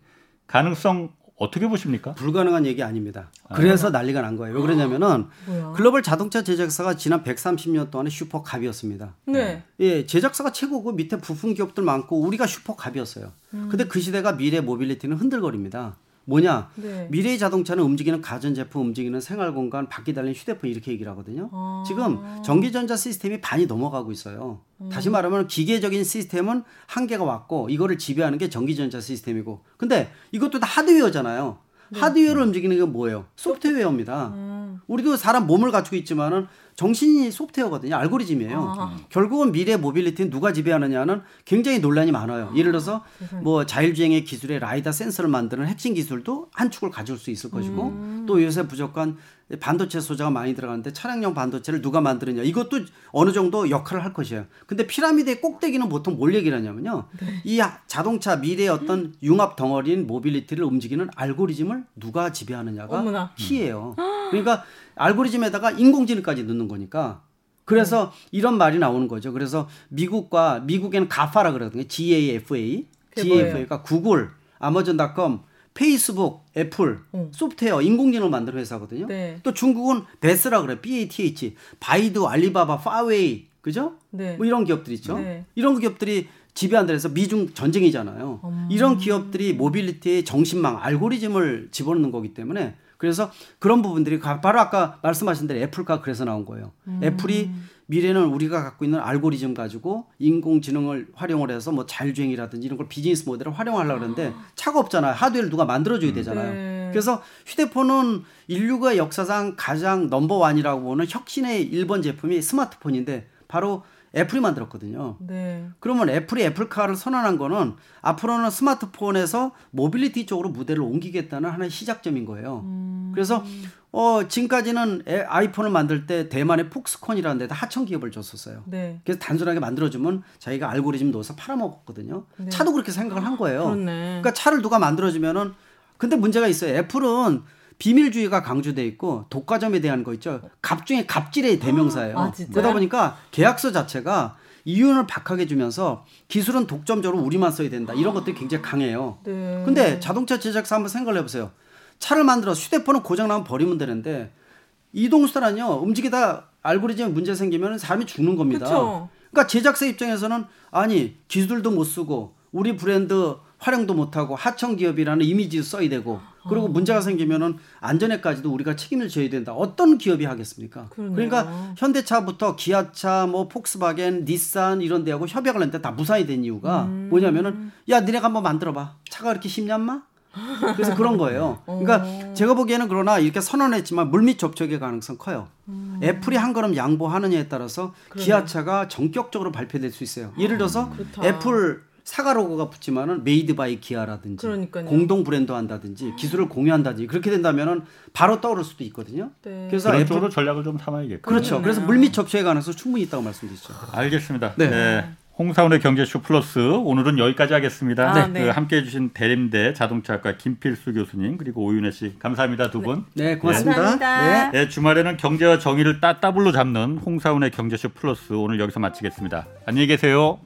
가능성 어떻게 보십니까? 불가능한 얘기 아닙니다. 그래서 아. 난리가 난 거예요. 왜 그러냐면은 아, 글로벌 자동차 제작사가 지난 130년 동안에 슈퍼갑이었습니다. 네. 예, 제작사가 최고고 밑에 부품 기업들 많고 우리가 슈퍼갑이었어요. 음. 근데 그 시대가 미래 모빌리티는 흔들거립니다. 뭐냐? 네. 미래의 자동차는 움직이는 가전제품, 움직이는 생활공간, 바퀴 달린 휴대폰 이렇게 얘기를 하거든요. 아. 지금 전기전자 시스템이 반이 넘어가고 있어요. 음. 다시 말하면 기계적인 시스템은 한계가 왔고 이거를 지배하는 게 전기전자 시스템이고. 근데 이것도 다 하드웨어잖아요. 네. 하드웨어를 움직이는 게 뭐예요? 소프트웨어입니다. 음. 우리도 사람 몸을 갖추고 있지만은 정신이 소프트웨어거든요. 알고리즘이에요. 아. 결국은 미래 모빌리티는 누가 지배하느냐는 굉장히 논란이 많아요. 예를 들어서 뭐 자율주행의 기술에 라이다 센서를 만드는 핵심 기술도 한 축을 가져올 수 있을 것이고 음. 또 요새 부족한 반도체 소자가 많이 들어가는데 차량용 반도체를 누가 만드느냐 이것도 어느 정도 역할을 할 것이에요. 근데 피라미드의 꼭대기는 보통 뭘 얘기를 하냐면요. 네. 이 자동차 미래의 어떤 융합 덩어리인 모빌리티를 움직이는 알고리즘을 누가 지배하느냐가 어머나. key예요. 그러니까 알고리즘에다가 인공지능까지 넣는 거니까 그래서 네. 이런 말이 나오는 거죠. 그래서 미국과 미국에는 GAFA라 그러거든요. GAFA. GAFA가 구글, 아마존닷컴, 페이스북, 애플, 응. 소프트웨어, 인공지능을 만드는 회사거든요. 네. 또 중국은 BATH라 그래. BATH. 바이두, 알리바바, 화웨이. 그죠? 네. 뭐 이런 기업들 있죠. 네. 이런 기업들이 지배한다 해서 미중 전쟁이잖아요. 음. 이런 기업들이 모빌리티의 정신망, 알고리즘을 집어넣는 거기 때문에 그래서 그런 부분들이 바로 아까 말씀하신 대로 애플과 그래서 나온 거예요. 음. 애플이 미래는 우리가 갖고 있는 알고리즘 가지고 인공지능을 활용을 해서 뭐 자율주행이라든지 이런 걸 비즈니스 모델을 활용하려고 그러는데 차가 없잖아요. 하드웨어를 누가 만들어줘야 되잖아요. 네. 그래서 휴대폰은 인류가 역사상 가장 number one이라고 보는 혁신의 1번 제품이 스마트폰인데 바로 애플이 만들었거든요. 네. 그러면 애플이 애플카를 선언한 거는 앞으로는 스마트폰에서 모빌리티 쪽으로 무대를 옮기겠다는 하나의 시작점인 거예요. 음. 그래서 어 지금까지는 애, 아이폰을 만들 때 대만의 폭스콘이라는 데다 하청 기업을 줬었어요. 네. 그래서 단순하게 만들어주면 자기가 알고리즘 넣어서 팔아먹었거든요. 네. 차도 그렇게 생각을 한 거예요. 그렇네. 그러니까 차를 누가 만들어주면은 근데 문제가 있어요. 애플은 비밀주의가 강조돼 있고 독과점에 대한 거 있죠. 갑 중에 갑질의 대명사예요. 아, 그러다 보니까 계약서 자체가 이윤을 박하게 주면서 기술은 독점적으로 우리만 써야 된다. 이런 것들이 굉장히 강해요. 네. 근데 자동차 제작사 한번 생각을 해보세요. 차를 만들어 휴대폰은 고장 나면 버리면 되는데 이동수단은요 움직이다 알고리즘에 문제 생기면 사람이 죽는 겁니다. 그쵸. 그러니까 제작사 입장에서는 아니 기술도 못 쓰고 우리 브랜드 활용도 못하고 하청 기업이라는 이미지도 써야 되고 그리고 어. 문제가 생기면은 안전에까지도 우리가 책임을 져야 된다. 어떤 기업이 하겠습니까? 그러네요. 그러니까 현대차부터 기아차, 뭐 폭스바겐, 닛산 이런 데하고 협약을 했는데 다 무산이 된 이유가 음. 뭐냐면은 야 니네가 한번 만들어봐. 차가 그렇게 쉽냐 마? 그래서 그런 거예요. 그러니까 어. 제가 보기에는 그러나 이렇게 선언했지만 물밑 접촉의 가능성 커요. 음. 애플이 한 걸음 양보하느냐에 따라서 그러네. 기아차가 전격적으로 발표될 수 있어요. 예를 들어서 아, 애플 사과 로고가 붙지만은 made by 기아라든지 그러니까요. 공동 브랜드 한다든지 기술을 공유한다든지 그렇게 된다면은 바로 떠오를 수도 있거든요. 네. 그래서 그런 쪽으로 전략을 좀 삼아야겠고 그렇죠. 네. 그래서 물밑 접촉의 가능성 충분히 있다고 말씀드리죠. 알겠습니다. 네. 네. 홍사원의 경제쇼 플러스 오늘은 여기까지 하겠습니다. 아, 네. 그 함께해 주신 대림대 자동차학과 김필수 교수님 그리고 오윤혜 씨 감사합니다 두 분. 네, 네 고맙습니다. 네. 네. 주말에는 경제와 정의를 따따블로 잡는 홍사원의 경제쇼 플러스 오늘 여기서 마치겠습니다. 안녕히 계세요.